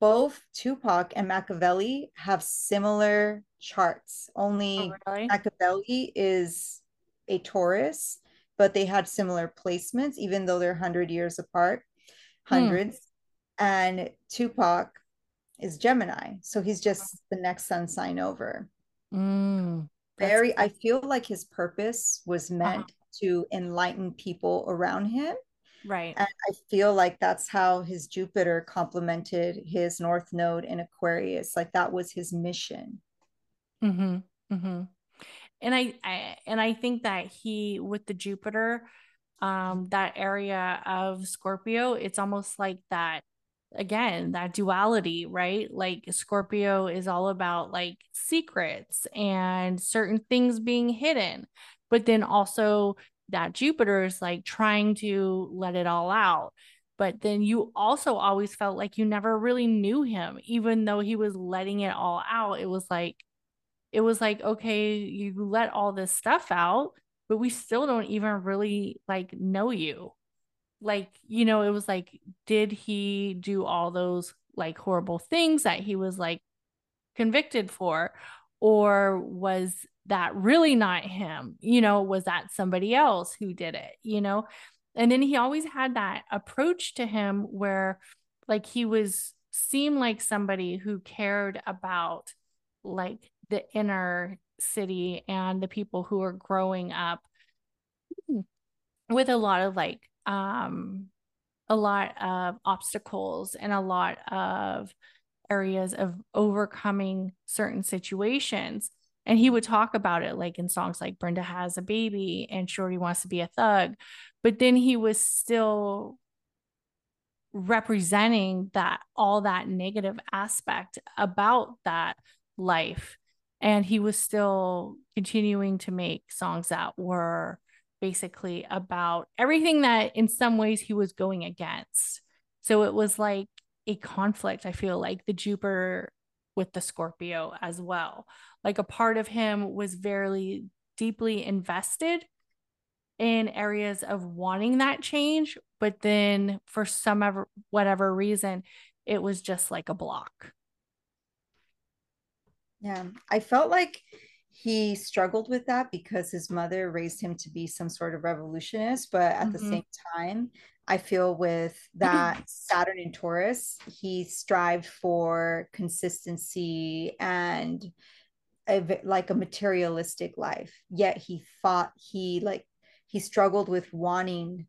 both Tupac and Machiavelli have similar charts. Only oh, really? Machiavelli is a Taurus, but they had similar placements, even though they're 100 years apart, hmm. hundreds. Hmm. And Tupac is Gemini. So he's just the next sun sign over. Mm very i feel like his purpose was uh-huh. meant uh-huh. to enlighten people around him right and i feel like that's how his jupiter complemented his north node in aquarius like that was his mission mm-hmm mm-hmm and I, I and i think that he with the jupiter um that area of scorpio it's almost like that again that duality right? Like scorpio is all about like secrets and certain things being hidden but then also that jupiter is like trying to let it all out. But then you also always felt like you never really knew him even though he was letting it all out. It was like it was like okay you let all this stuff out but we still don't even really like know you like you know it was like did he do all those like horrible things that he was like convicted for? Or was that really not him? You know was that somebody else who did it you know? And then he always had that approach to him where like he was seemed like somebody who cared about like the inner city and the people who are growing up hmm, with a lot of like um, a lot of obstacles and a lot of areas of overcoming certain situations. And he would talk about it like in songs like Brenda Has a Baby and Shorty Wants to Be a Thug. But then he was still representing that all that negative aspect about that life. And he was still continuing to make songs that were basically about everything that in some ways he was going against. So it was like a conflict, I feel like the Jupiter with the Scorpio as well. Like a part of him was very deeply invested in areas of wanting that change, but then for some ever, whatever reason, it was just like a block. Yeah, I felt like he struggled with that because his mother raised him to be some sort of revolutionist but at mm-hmm. the same time i feel with that *clears throat* saturn in taurus he strived for consistency and a, like a materialistic life yet he fought he like he struggled with wanting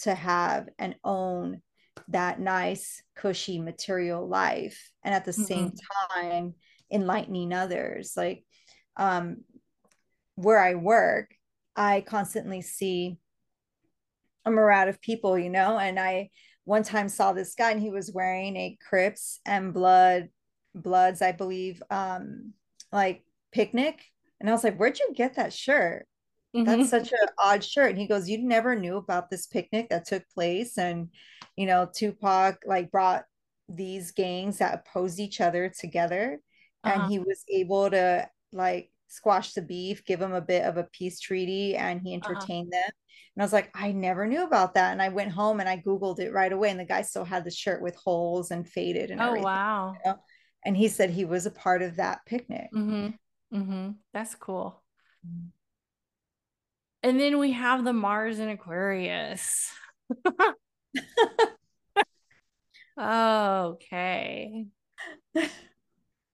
to have and own that nice cushy material life and at the mm-hmm. same time enlightening others like um, where I work, I constantly see a myriad of people, you know, and I one time saw this guy and he was wearing a Crips and Blood Bloods, I believe, um, like picnic. And I was like, where'd you get that shirt? Mm-hmm. That's such an odd shirt. And he goes, You never knew about this picnic that took place. And, you know, Tupac like brought these gangs that opposed each other together. Uh-huh. And he was able to like squash the beef, give them a bit of a peace treaty, and he uh-huh. entertained uh-huh. them. And I was like, I never knew about that. And I went home and I Googled it right away. And the guy still had the shirt with holes and faded and oh, everything. wow. You know? And he said he was a part of that picnic. Mm-hmm. Mm-hmm. That's cool. And then we have the Mars and Aquarius. *laughs* *laughs* okay. *laughs*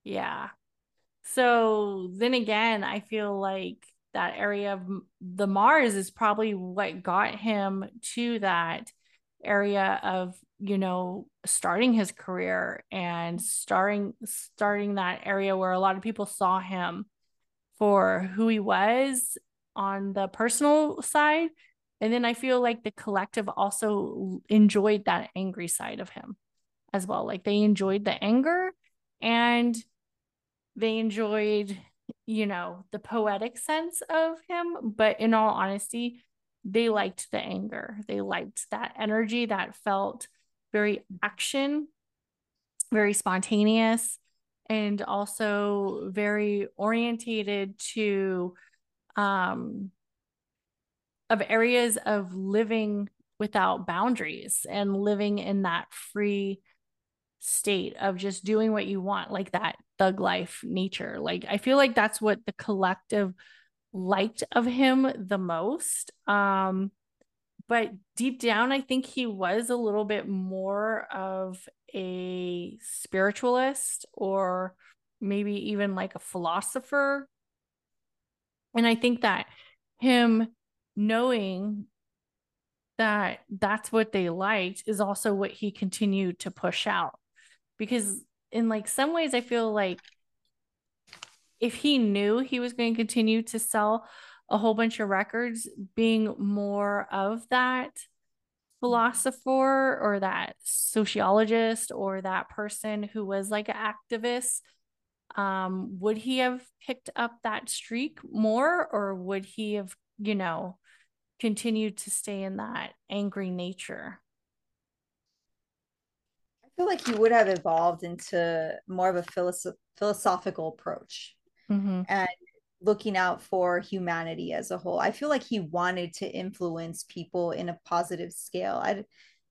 yeah. So then again, I feel like that area of the Mars is probably what got him to that area of you know starting his career and starting starting that area where a lot of people saw him for who he was on the personal side. And then i feel like the collective also enjoyed that angry side of him as well. Like they enjoyed the anger and they enjoyed you know the poetic sense of him but in all honesty they liked the anger. They liked that energy that felt very action, very spontaneous, and also very orientated to um, of areas of living without boundaries and living in that free state of just doing what you want, like that thug life nature. Like I feel like that's what the collective liked of him the most. Um, but deep down, I think he was a little bit more of a spiritualist or maybe even like a philosopher. And I think that him knowing that that's what they liked is also what he continued to push out. Because in like some ways, I feel like if he knew he was going to continue to sell a whole bunch of records, being more of that philosopher or that sociologist or that person who was like an activist, um, would he have picked up that streak more or would he have, you know, continued to stay in that angry nature? Feel like he would have evolved into more of a philosoph- philosophical approach mm-hmm. and looking out for humanity as a whole. I feel like he wanted to influence people in a positive scale. I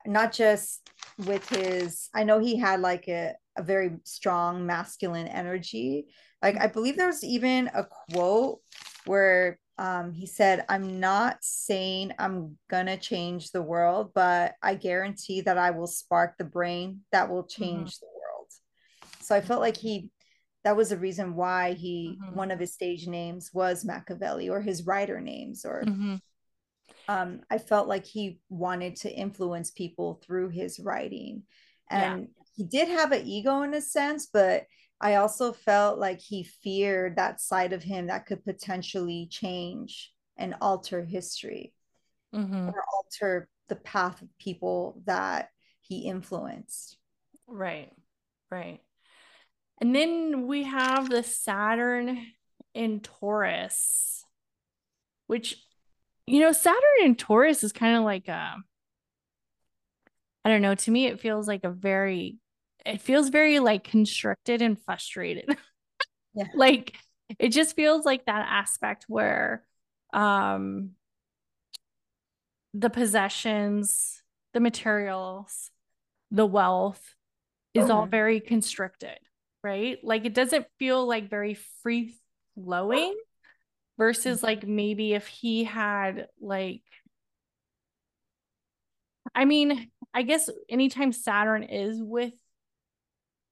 not just with his I know he had like a, a very strong masculine energy. Like I believe there was even a quote where um, he said, I'm not saying I'm gonna change the world, but I guarantee that I will spark the brain that will mm-hmm. change mm-hmm. the world. So I felt like he that was the reason why he mm-hmm. one of his stage names was Makaveli or his writer names or mm-hmm. um, I felt like he wanted to influence people through his writing and yeah. he did have an ego in a sense but I also felt like he feared that side of him that could potentially change and alter history mm-hmm. or alter the path of people that he influenced right right and then we have the Saturn in Taurus, which, you know, Saturn in Taurus is kind of like a, I don't know, to me, it feels like a very, it feels very like constricted and frustrated. *laughs* Yeah. like it just feels like that aspect where, um, the possessions, the materials, the wealth is all mm-hmm. very constricted right? Like it doesn't feel like very free flowing versus like maybe if he had like I mean, I guess anytime Saturn is with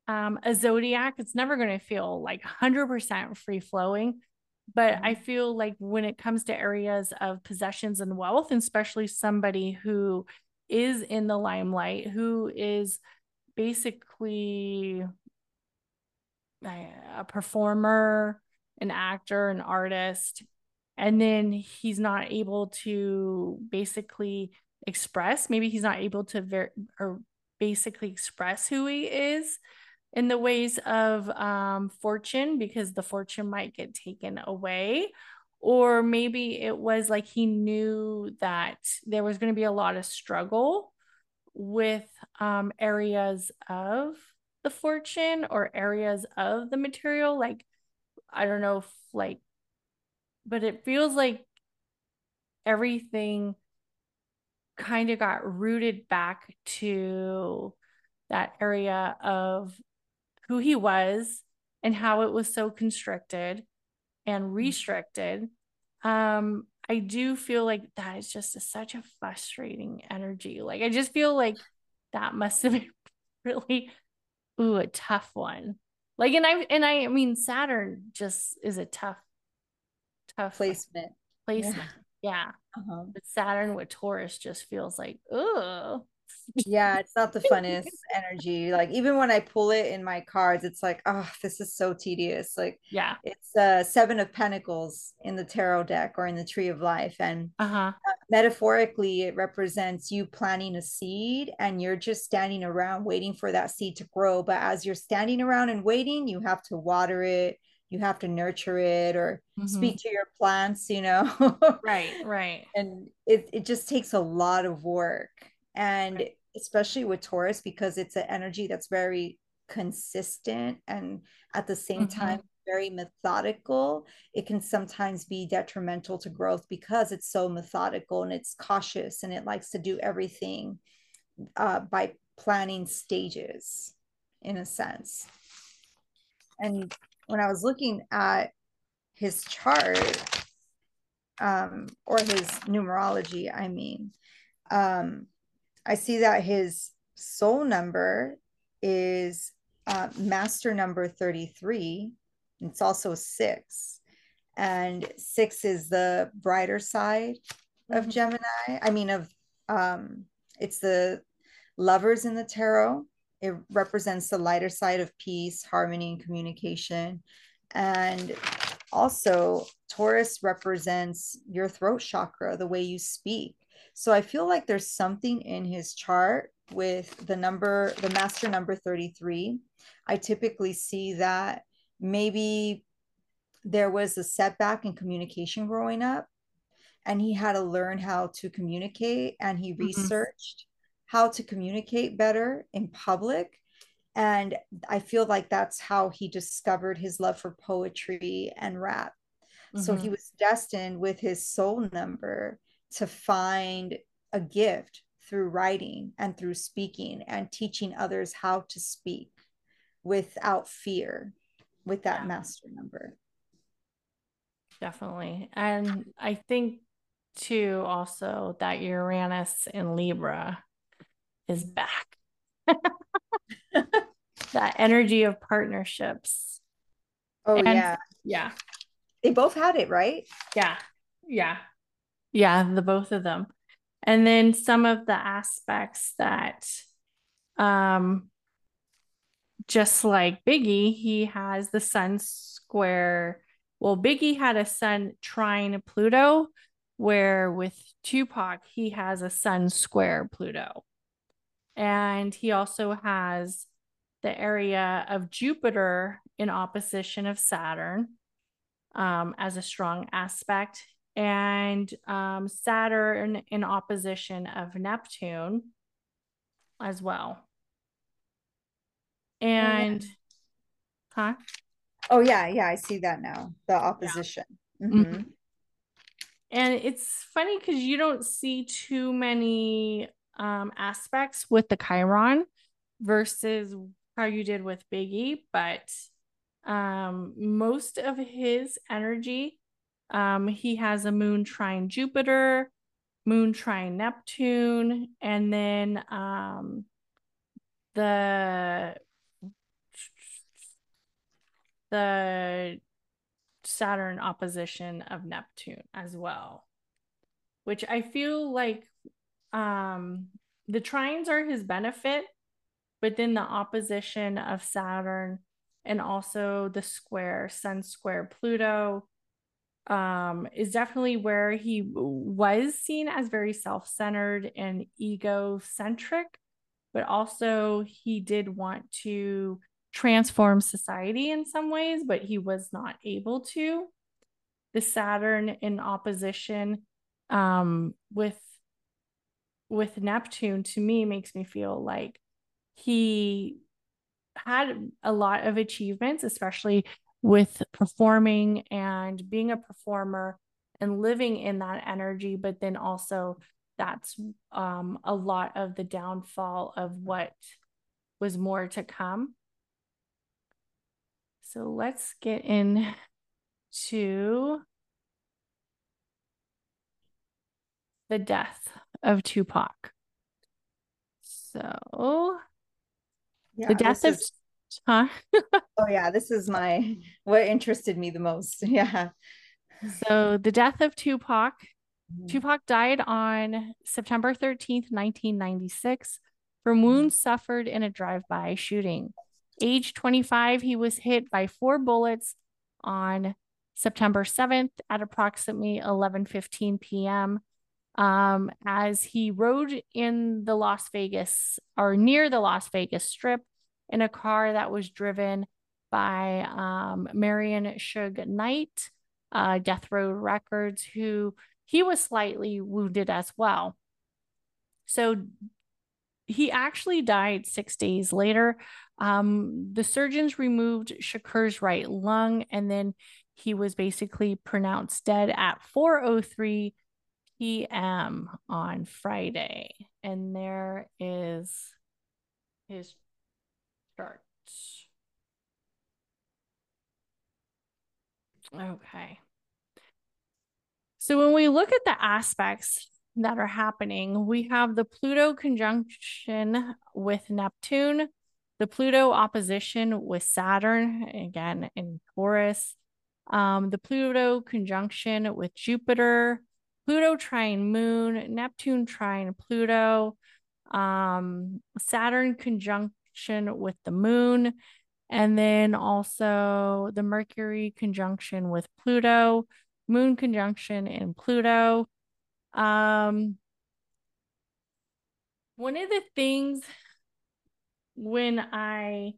um, a zodiac, it's never going to feel like 100% free flowing. But mm-hmm. I feel like when it comes to areas of possessions and wealth, and especially somebody who is in the limelight, who is basically a performer, an actor, an artist, and then he's not able to basically express. Maybe he's not able to ver- or basically express who he is in the ways of um, fortune because the fortune might get taken away. Or maybe it was like he knew that there was going to be a lot of struggle with um, areas of the fortune or areas of the material like i don't know if like but it feels like everything kind of got rooted back to that area of who he was and how it was so constricted and mm-hmm. restricted um I do feel like that is just a, such a frustrating energy. Like I just feel like that must have *laughs* been really ooh a tough one. Like and I and I, I mean Saturn just is a tough tough placement. Placement. Yeah. yeah. Uh-huh. But Saturn with Taurus just feels like, oh, yeah, it's not the funnest energy. Like even when I pull it in my cards, it's like, oh, this is so tedious. Like, yeah, it's uh seven of pentacles in the tarot deck or in the tree of life. And uh-huh. uh, metaphorically, it represents you planting a seed and you're just standing around waiting for that seed to grow. But as you're standing around and waiting, you have to water it, you have to nurture it or mm-hmm. speak to your plants, you know. *laughs* right, right. And it, it just takes a lot of work and especially with taurus because it's an energy that's very consistent and at the same mm-hmm. time very methodical it can sometimes be detrimental to growth because it's so methodical and it's cautious and it likes to do everything uh, by planning stages in a sense and when i was looking at his chart um, or his numerology i mean um, I see that his soul number is uh, master number 33. It's also six. And six is the brighter side of mm-hmm. Gemini. I mean, of um, it's the lovers in the tarot. It represents the lighter side of peace, harmony, and communication. And also, Taurus represents your throat chakra, the way you speak. So I feel like there's something in his chart with the number, the master number 33. I typically see that maybe there was a setback in communication growing up and he had to learn how to communicate and he mm-hmm. researched how to communicate better in public and i feel like that's how he discovered his love for poetry and rap mm-hmm. so he mm-hmm. was destined with his soul number to find a gift through writing and through speaking and teaching others how to speak without fear with that yeah. master number. Definitely. And I think too also that Uranus in Libra is back. *laughs* that energy of partnerships. Oh and, yeah. Yeah. They both had it, right? Yeah. Yeah. Yeah, the both of them. And then some of the aspects that um just like Biggie, he has the sun square. Well, Biggie had a sun trine Pluto, where with Tupac, he has a sun square Pluto. And he also has the area of Jupiter in opposition of Saturn um, as a strong aspect and um, Saturn in opposition of Neptune as well. And, oh, yeah. huh? Oh, yeah. Yeah. I see that now. The opposition. Yeah. Mm-hmm. Mm-hmm. And it's funny because you don't see too many um, aspects with the Chiron versus how you did with Biggie, but um, most of his energy um, he has a moon trine Jupiter, moon trine Neptune, and then um, the the Saturn opposition of Neptune as well, which I feel like um, the trines are his benefit, but then the opposition of Saturn and also the square, Sun square Pluto um, is definitely where he was seen as very self centered and egocentric, but also he did want to transform society in some ways, but he was not able to. The Saturn in opposition um, with with Neptune to me makes me feel like he had a lot of achievements, especially with performing and being a performer and living in that energy but then also that's um, a lot of the downfall of what was more to come so let's get into the death of Tupac. So, yeah, the death of, is... huh? *laughs* oh, yeah, this is my what interested me the most. *laughs* Yeah. So, the death of Tupac. Mm-hmm. Tupac died on September 13th, 1996, from wounds suffered in a drive by shooting. Age 25, he was hit by four bullets on September 7th at approximately 11:15 p.m. Um, as he rode in the Las Vegas or near the Las Vegas Strip in a car that was driven by um, Marion Suge Knight, uh, Death Row Records, who he was slightly wounded as well. So he actually died six days later. Um, the surgeons removed Shakur's right lung, and then he was basically pronounced dead at 4:03 p.m. on Friday. And there is his. Okay. So when we look at the aspects that are happening, we have the Pluto conjunction with Neptune, the Pluto opposition with Saturn, again in Taurus, um, the Pluto conjunction with Jupiter, Pluto trine Moon, Neptune trine Pluto, um, Saturn conjunction with the Moon, and then also the Mercury conjunction with Pluto, Moon conjunction in Pluto. Um, one of the things when I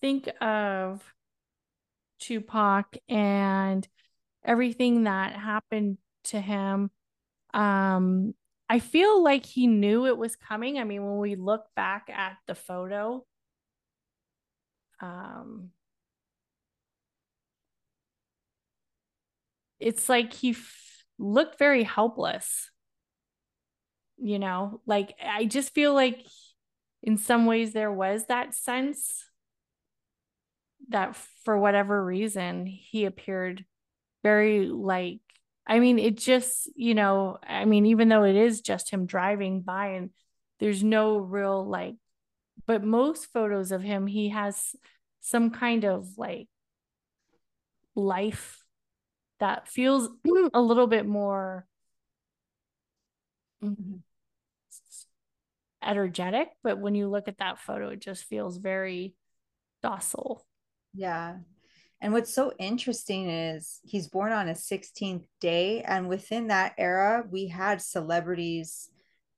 think of Tupac and everything that happened to him, um, I feel like he knew it was coming. I mean, when we look back at the photo, um, it's like he f- looked very helpless. You know, like I just feel like in some ways there was that sense that for whatever reason he appeared very like I mean it just, you know, I mean even though it is just him driving by and there's no real like but most photos of him he has some kind of like life that feels *clears throat* a little bit more mm-hmm. energetic but when you look at that photo it just feels very docile yeah and what's so interesting is he's born on a 16th day and within that era we had celebrities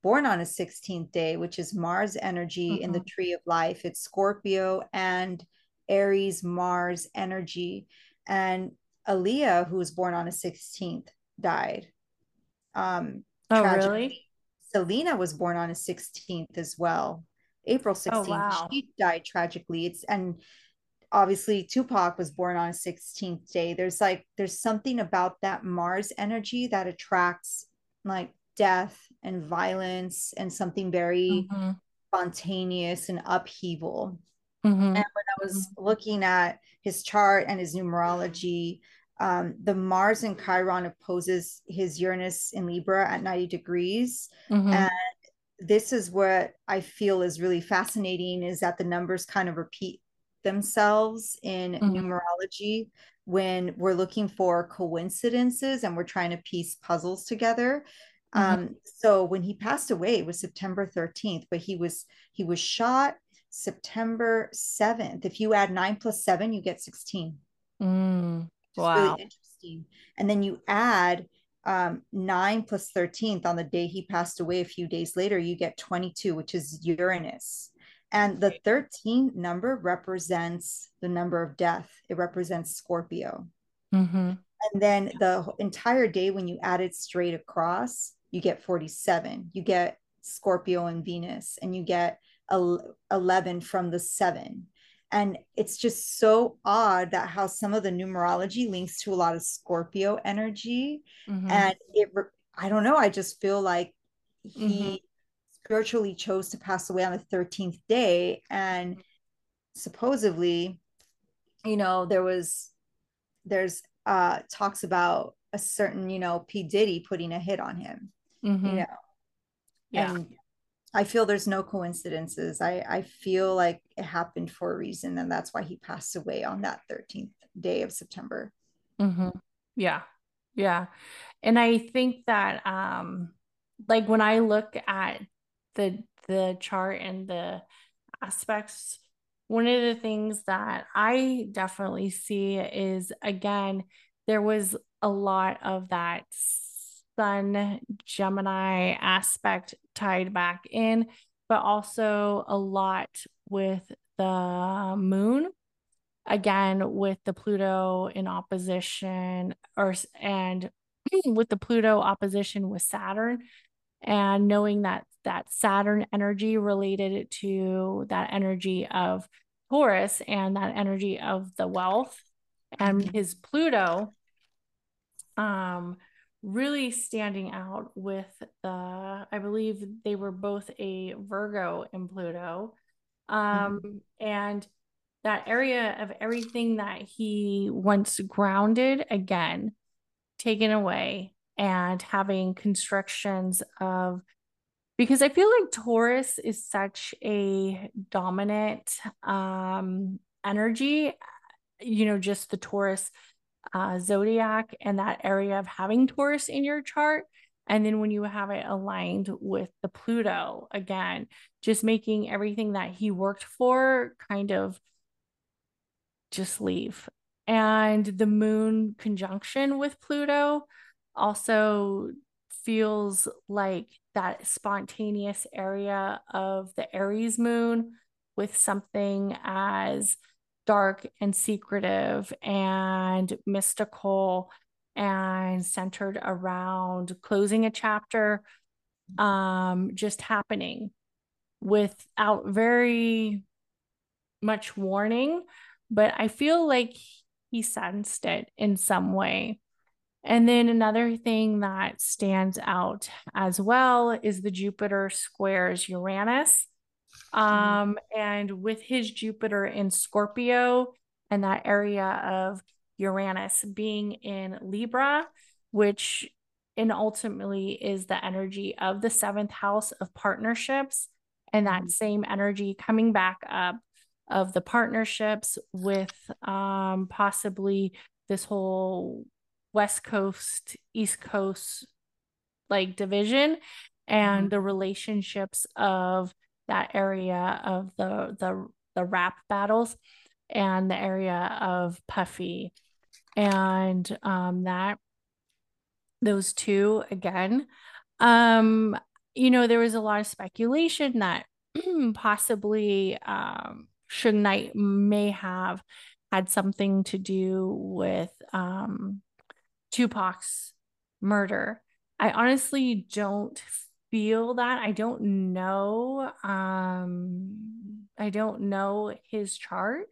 born on a 16th day which is mars energy mm-hmm. in the mm-hmm. tree of life it's scorpio and aries mars energy and Aaliyah, who was born on a 16th, died. Um, oh, tragically. really? Selena was born on a 16th as well. April 16th. Oh, wow. She died tragically. It's and obviously Tupac was born on a 16th day. There's like there's something about that Mars energy that attracts like death and violence and something very mm-hmm. spontaneous and upheaval. Mm-hmm. And when I was mm-hmm. looking at his chart and his numerology, um, the Mars in Chiron opposes his Uranus in Libra at 90 degrees. Mm-hmm. And this is what I feel is really fascinating is that the numbers kind of repeat themselves in mm-hmm. numerology when we're looking for coincidences and we're trying to piece puzzles together. Mm-hmm. Um, so when he passed away, it was September 13th, but he was he was shot September 7th. If you add nine plus seven, you get 16. Mm. Wow. Really interesting. And then you add um, 9 plus 13th on the day he passed away a few days later, you get 22, which is Uranus. And the 13 number represents the number of death, it represents Scorpio. Mm-hmm. And then the entire day, when you add it straight across, you get 47. You get Scorpio and Venus, and you get 11 from the seven. And it's just so odd that how some of the numerology links to a lot of Scorpio energy. Mm-hmm. And it, I don't know, I just feel like he mm-hmm. Spiritually chose to pass away on the 13th day. And supposedly, you know, there was, there's uh talks about a certain, you know, P. Diddy putting a hit on him. mm-hmm. you know. Yeah. And I feel there's no coincidences. I, I feel like it happened for a reason, and that's why he passed away on that 13th day of September. Mm-hmm. Yeah. Yeah. And I think that um like when I look at the the chart and the aspects, one of the things that I definitely see is again, there was a lot of that sun Gemini aspect tied back in, but also a lot with the moon. Again, with the Pluto in opposition, or and *clears throat* with the Pluto opposition with Saturn, and knowing that that Saturn energy related to that energy of Taurus and that energy of the wealth, and mm-hmm. his Pluto um really standing out with the i believe they were both a virgo and pluto um mm-hmm. and that area of everything that he once grounded again taken away and having constructions of because i feel like taurus is such a dominant um energy you know just the taurus uh, zodiac and that area of having Taurus in your chart. And then when you have it aligned with the Pluto, again, just making everything that he worked for kind of just leave. And the moon conjunction with Pluto also feels like that spontaneous area of the Aries moon with something as dark and secretive and mystical and centered around closing a chapter um just happening without very much warning. But i feel like he sensed it in some way and then another thing that stands out as well is the jupiter squares uranus Mm-hmm. Um, mm-hmm. and with his Jupiter in Scorpio and that area of Uranus being in Libra, which and ultimately is the energy of the seventh house of partnerships, and that mm-hmm. same energy coming back up of the partnerships with um, possibly this whole West Coast, East Coast like division and mm-hmm. the relationships of that area of the the the rap battles and the area of Puffy and um that those two again um you know there was a lot of speculation that *clears throat* possibly um Suge Knight may have had something to do with um Tupac's murder. I honestly don't feel that. I don't know. Um, I don't know his chart,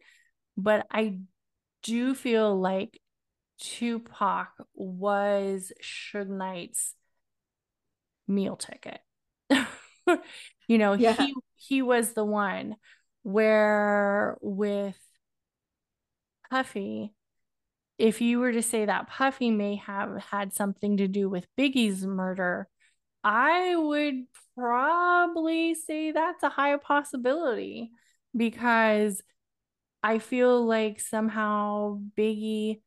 but I do feel like Tupac was Suge Knight's meal ticket. *laughs* you know, yeah. he he was the one where with Puffy, if you were to say that Puffy may have had something to do with Biggie's murder, I would probably say that's a high possibility because I feel like somehow Biggie,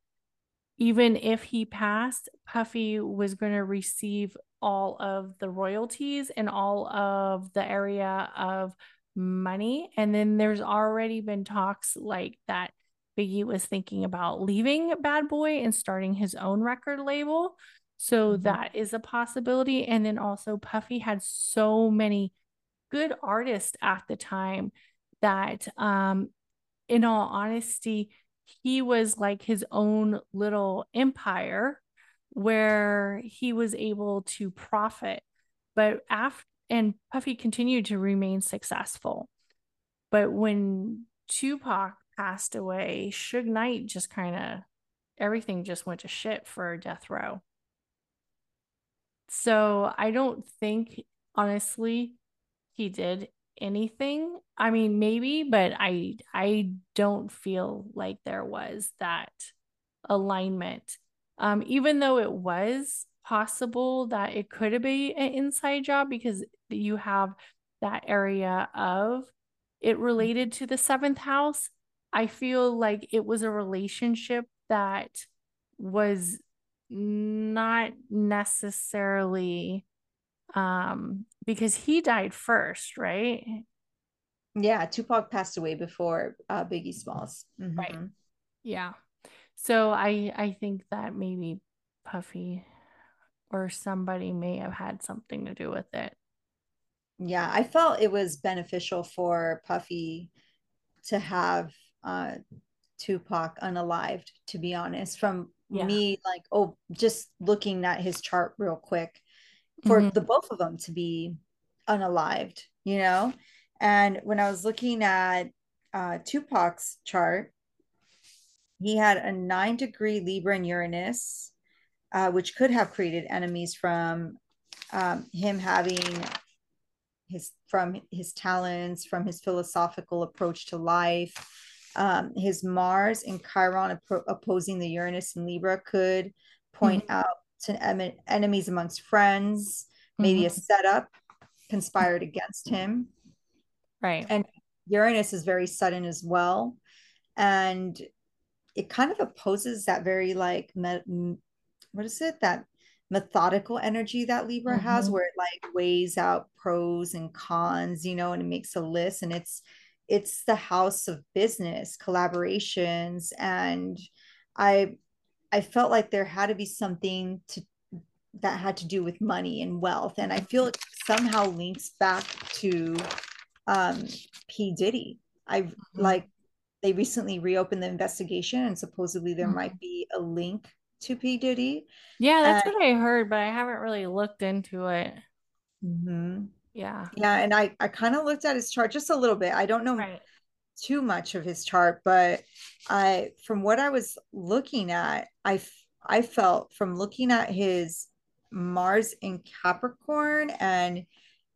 even if he passed, Puffy was going to receive all of the royalties and all of the area of money. And then there's already been talks like that Biggie was thinking about leaving Bad Boy and starting his own record label. So mm-hmm. that is a possibility. And then also, Puffy had so many good artists at the time that, um, in all honesty, he was like his own little empire where he was able to profit. But after, and Puffy continued to remain successful. But when Tupac passed away, Suge Knight just kind of everything just went to shit for Death Row. So I don't think, honestly, he did anything. I mean, maybe, but I I don't feel like there was that alignment. Um, even though it was possible that it could have be an inside job because you have that area of it related to the seventh house. I feel like it was a relationship that was not necessarily um because he died first, right? Yeah, Tupac passed away before uh, Biggie Smalls. Mm-hmm. Right. Yeah. So I I think that maybe Puffy or somebody may have had something to do with it. Yeah, I felt it was beneficial for Puffy to have uh Tupac unalived, to be honest, from yeah. me like oh just looking at his chart real quick for mm-hmm. the both of them to be unalived, you know? And when I was looking at uh, Tupac's chart, he had a nine degree Libra in Uranus, uh, which could have created enemies from um, him having his from his talents, from his philosophical approach to life. Um, his Mars and Chiron opposing the Uranus and Libra could point mm-hmm. out to em- enemies amongst friends, maybe mm-hmm. a setup conspired against him. Right. And Uranus is very sudden as well. And it kind of opposes that very like me- what is it that methodical energy that libra mm-hmm. has where it like weighs out pros and cons you know and it makes a list and it's it's the house of business collaborations and i i felt like there had to be something to that had to do with money and wealth and i feel it somehow links back to um p diddy i mm-hmm. like they recently reopened the investigation and supposedly there mm-hmm. might be a link to P. Diddy. Yeah, that's and, what I heard, but I haven't really looked into it. Mm-hmm. Yeah. Yeah. And I, I kind of looked at his chart just a little bit. I don't know right. too much of his chart, but I, from what I was looking at, I, I felt from looking at his Mars in Capricorn and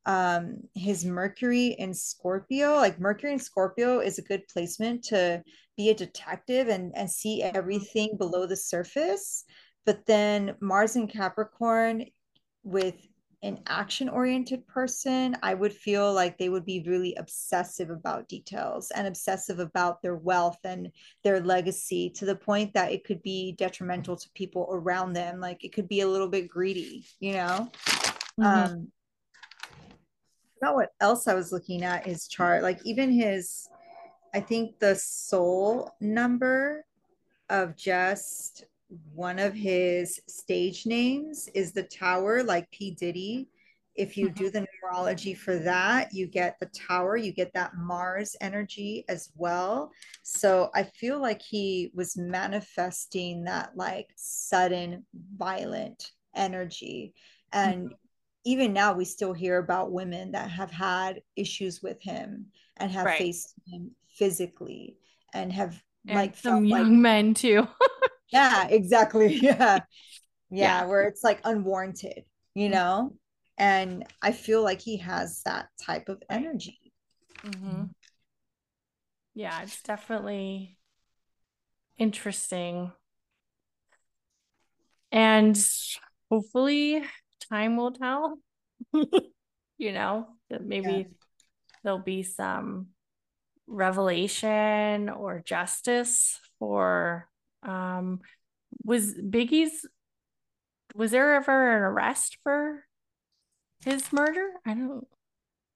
um his mercury in scorpio like mercury in scorpio is a good placement to be a detective and and see everything below the surface but then mars in capricorn with an action oriented person i would feel like they would be really obsessive about details and obsessive about their wealth and their legacy to the point that it could be detrimental to people around them like it could be a little bit greedy you know mm-hmm. um forgot what else I was looking at his chart. Like even his, I think the soul number of just one of his stage names is the tower, like P. Diddy. If you mm-hmm. do the numerology for that, you get the tower, you get that Mars energy as well. So I feel like he was manifesting that like sudden, violent energy. And mm-hmm even now we still hear about women that have had issues with him and have right. faced him physically and have and like some young like, men too. *laughs* yeah, exactly. *laughs* Yeah. yeah. Yeah, where it's like unwarranted, you mm-hmm. know? And I feel like he has that type of energy. Mm-hmm. Yeah, it's definitely interesting. And hopefully time will tell. *laughs* you know, that maybe yeah. there'll be some revelation or justice for um was Biggie's was there ever an arrest for his murder? I don't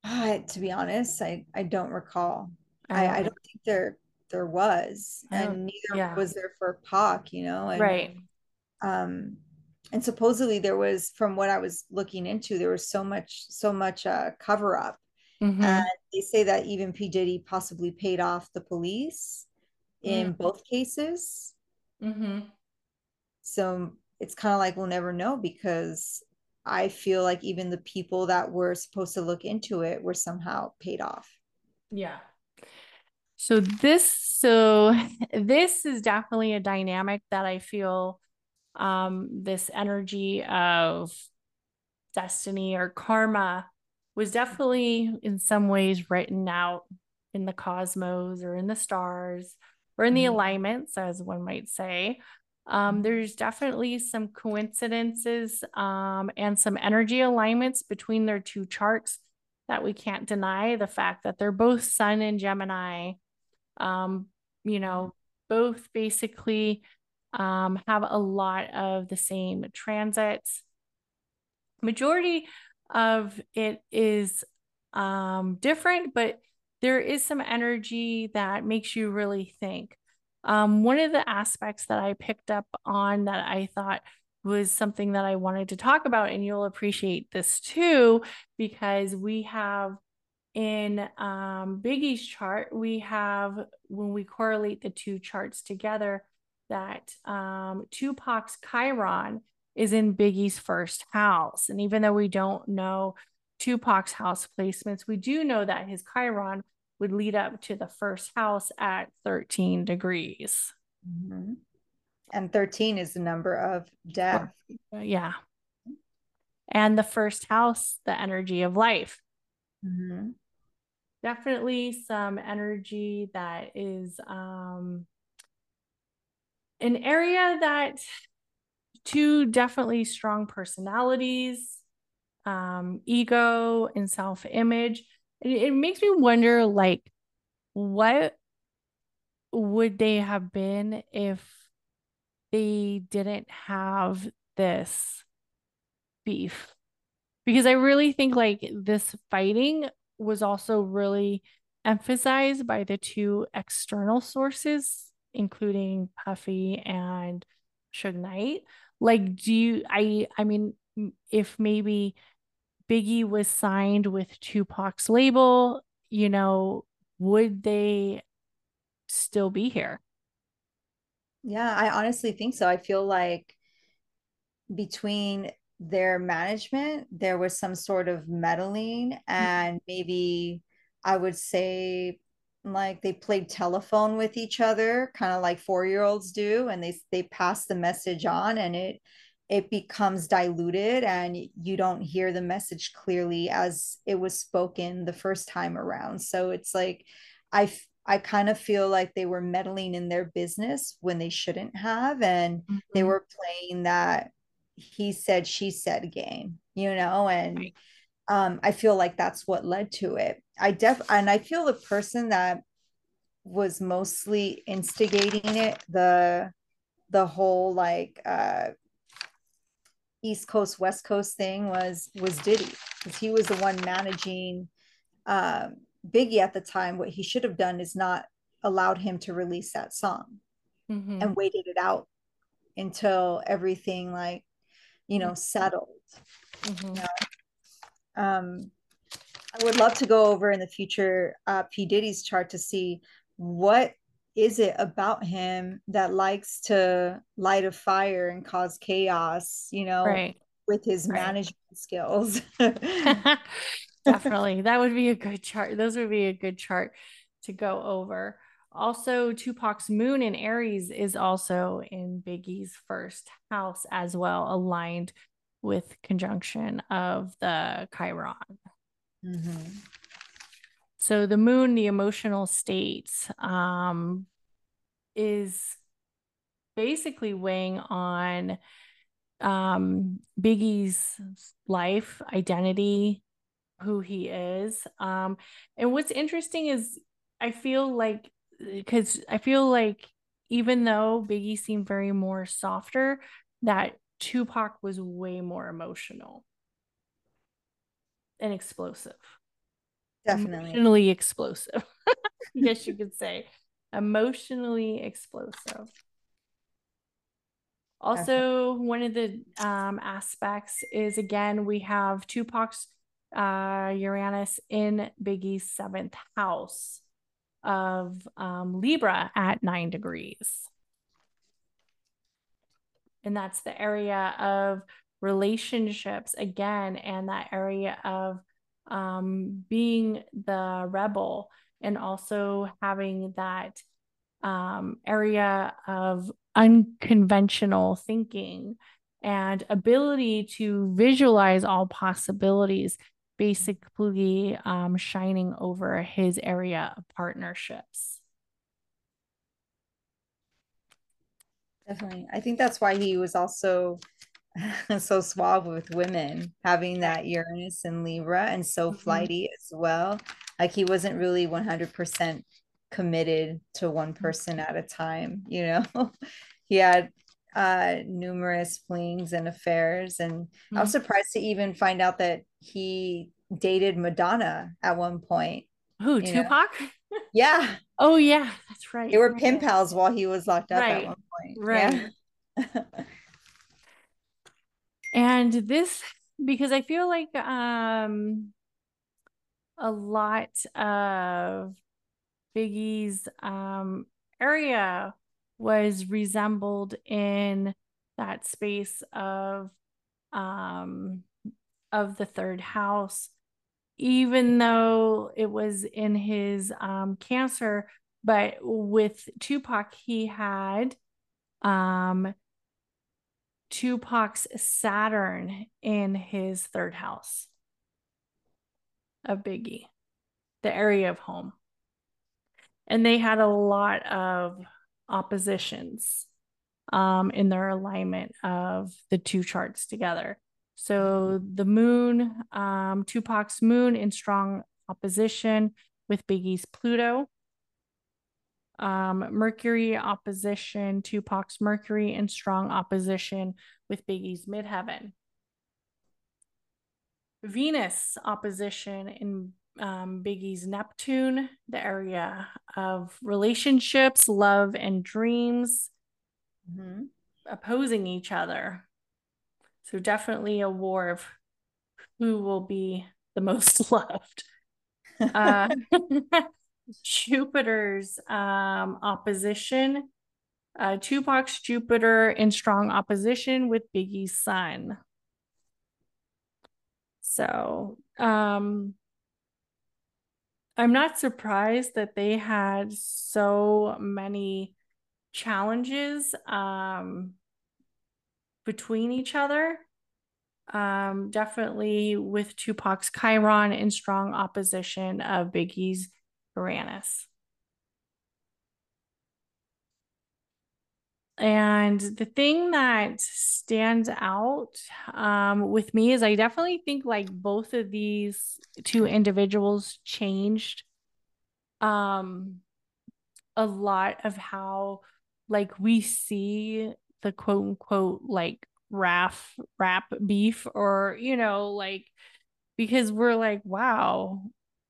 uh, to be honest, I I don't recall. I, I, I don't think there there was, and neither yeah. was there for Pac, you know. And, right. Um, and supposedly there was from what i was looking into there was so much so much uh, cover up mm-hmm. and they say that even p diddy possibly paid off the police in mm-hmm. both cases mm-hmm. so it's kind of like we'll never know because i feel like even the people that were supposed to look into it were somehow paid off. Yeah. So this so *laughs* this is definitely a dynamic that i feel um, this energy of destiny or karma was definitely in some ways written out in the cosmos or in the stars or in the mm-hmm. alignments, as one might say. Um, there's definitely some coincidences um, and some energy alignments between their two charts that we can't deny. The fact that they're both Sun and Gemini, um, you know, both basically um, have a lot of the same transits. Majority of it is um, different, but there is some energy that makes you really think. Um, one of the aspects that I picked up on that I thought was something that I wanted to talk about, and you'll appreciate this too, because we have in um, Biggie's chart, we have when we correlate the two charts together, that um, Tupac's Chiron is in Biggie's first house. And even though we don't know Tupac's house placements, we do know that his Chiron would lead up to the first house at 13 degrees. Mhm. And 13 is the number of death. Uh, Yeah. And the first house, the energy of life. Mhm. Definitely some energy that is um, an area that two definitely strong personalities, um, ego, and self image. It, it makes me wonder like, what would they have been if they didn't have this beef? Because I really think like this fighting was also really emphasized by the two external sources, including Puffy and Suge Knight. Like, do you, I, I mean, if maybe Biggie was signed with Tupac's label, you know, would they still be here? Yeah, I honestly think so. I feel like between their management, there was some sort of meddling, and maybe I would say like they played telephone with each other, kind of like four-year-olds do, and they they pass the message on, and it it becomes diluted, and you don't hear the message clearly as it was spoken the first time around. So it's like I I kind of feel like they were meddling in their business when they shouldn't have, and they Mhm. were playing that he said she said game, you know, and Right. um, I feel like that's what led to it. I def and I feel the person that was mostly instigating it, the the whole like uh East Coast West Coast thing was was Diddy because he was the one managing um, Biggie at the time. What he should have done is not allowed him to release that song Mhm. and waited it out until everything like you know settled. Mhm. Um, I would love to go over in the future uh, P Diddy's chart to see what is it about him that likes to light a fire and cause chaos, you know, Right. with his Right. management skills. *laughs* *laughs* Definitely. That would be a good chart. Those would be a good chart to go over. Also, Tupac's moon in Aries is also in Biggie's first house as well, aligned with conjunction of the Chiron. Mhm. So the moon, the emotional state, um, is basically weighing on um, Biggie's life, identity, who he is. Um, and what's interesting is I feel like because I feel like even though Biggie seemed very more softer, that Tupac was way more emotional and explosive. Definitely. Emotionally explosive. *laughs* I guess you *laughs* could say. Emotionally explosive. Also, one of the um, aspects is again, we have Tupac's uh, Uranus in Biggie's seventh house of um, Libra at nine degrees. And that's the area of relationships again, and that area of um, being the rebel and also having that um, area of unconventional thinking and ability to visualize all possibilities, basically um, shining over his area of partnerships. Definitely. I think that's why he was also *laughs* so suave with women, having that Uranus and Libra and so Mhm. flighty as well. Like he wasn't really 100% committed to one person at a time, *laughs* you know? he had uh numerous flings and affairs and I was Mhm. surprised to even find out that he dated Madonna at one point, Who, you know? Tupac? Yeah, Oh yeah, that's right. they were pen pals while he was locked up at one point. right. Yeah. *laughs* And this because I feel like um a lot of Biggie's um area was resembled in that space of um of the third house. Even though it was in his um cancer but with Tupac he had um Tupac's Saturn in his third house of Biggie, the area of home. And they had a lot of oppositions um, in their alignment of the two charts together. So the moon, um, Tupac's moon in strong opposition with Biggie's Pluto. Um, Mercury opposition, to Tupac's Mercury in strong opposition with Biggie's midheaven. Venus opposition in um, Biggie's Neptune, the area of relationships, love, and dreams Mhm. opposing each other. So, definitely a war of who will be the most *laughs* loved. *laughs* Uh, *laughs* Jupiter's um, opposition, uh, Tupac's Jupiter in strong opposition with Biggie's Sun. So, um, I'm not surprised that they had so many challenges um, between each other. Um, definitely with Tupac's Chiron in strong opposition of Biggie's Uranus. And the thing that stands out um, with me is I definitely think like both of these two individuals changed um, a lot of how like we see the quote unquote like raf rap beef or you know like because we're like wow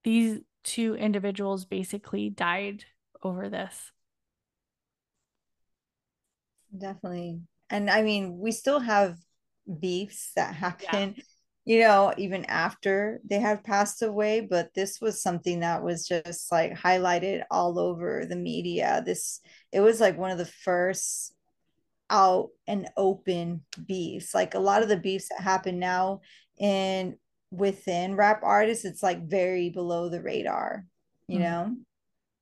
these two individuals basically died over this Definitely. And I mean, we still have beefs that happen, you know, even after they have passed away, but this was something that was just like highlighted all over the media. This, it was like one of the first out and open beefs. Like a lot of the beefs that happen now in within rap artists, it's like very below the radar, you Mhm. know?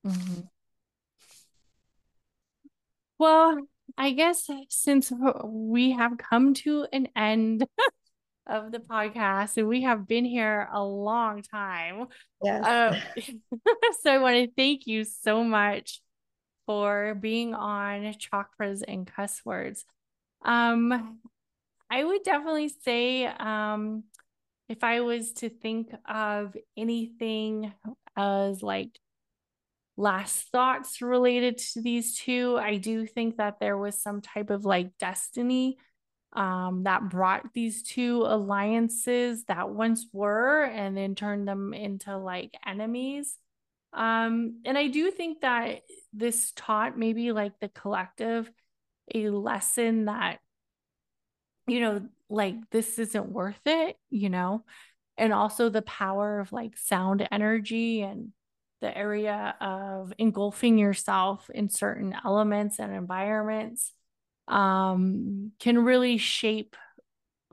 Mhm. Well, I guess since we have come to an end *laughs* of the podcast and we have been here a long time, Yes. uh, *laughs* *laughs* so I want to thank you so much for being on chakras and cuss words. Um, I would definitely say, um, if I was to think of anything as like last thoughts related to these two, I do think that there was some type of like destiny um, that brought these two alliances that once were and then turned them into like enemies. Um, and I do think that this taught maybe like the collective a lesson that, you know, like this isn't worth it, you know, and also the power of like sound energy and the area of engulfing yourself in certain elements and environments um, can really shape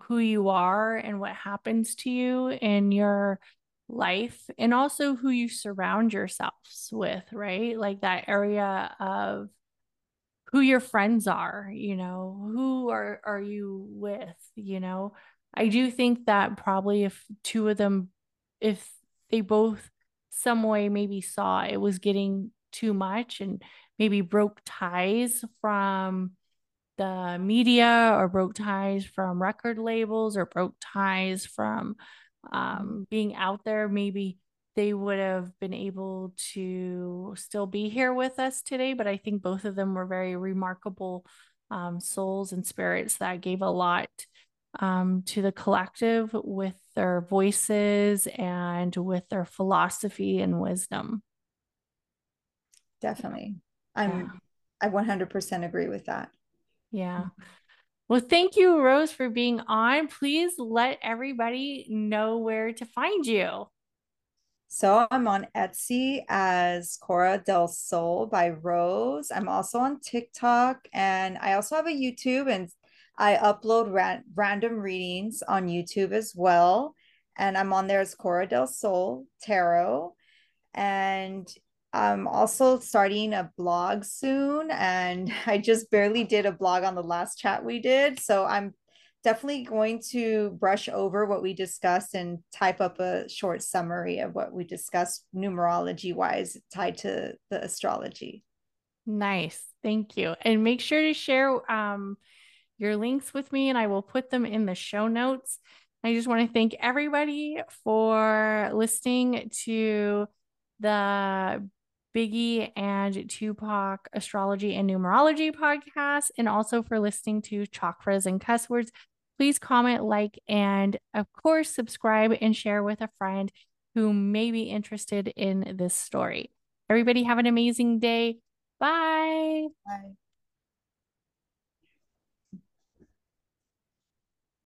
who you are and what happens to you in your life and also who you surround yourselves with, right? Like that area of who your friends are, you know, who are are you with, you know? I do think that probably if two of them if they both some way maybe saw it was getting too much and maybe broke ties from the media or broke ties from record labels or broke ties from um, being out there, maybe they would have been able to still be here with us today. But I think both of them were very remarkable um, souls and spirits that gave a lot um, to the collective with their voices and with their philosophy and wisdom. Definitely. I'm yeah. I 100% agree with that. Yeah. Well, thank you, Rose, for being on. Please let everybody know where to find you. So I'm on Etsy as Cora del Sol by Rose. I'm also on TikTok and I also have a YouTube and I upload ran- random readings on YouTube as well. And I'm on there as Cora del Sol Tarot. And I'm also starting a blog soon. And *laughs* I just barely did a blog on the last chat we did. So I'm definitely going to brush over what we discussed and type up a short summary of what we discussed numerology wise tied to the astrology. Nice. Thank you. And make sure to share um, your links with me, and I will put them in the show notes. I just want to thank everybody for listening to the Biggie and Tupac astrology and numerology podcast, and also for listening to chakras and cuss words. Please comment, like, and of course, subscribe and share with a friend who may be interested in this story. Everybody, have an amazing day. Bye. Bye.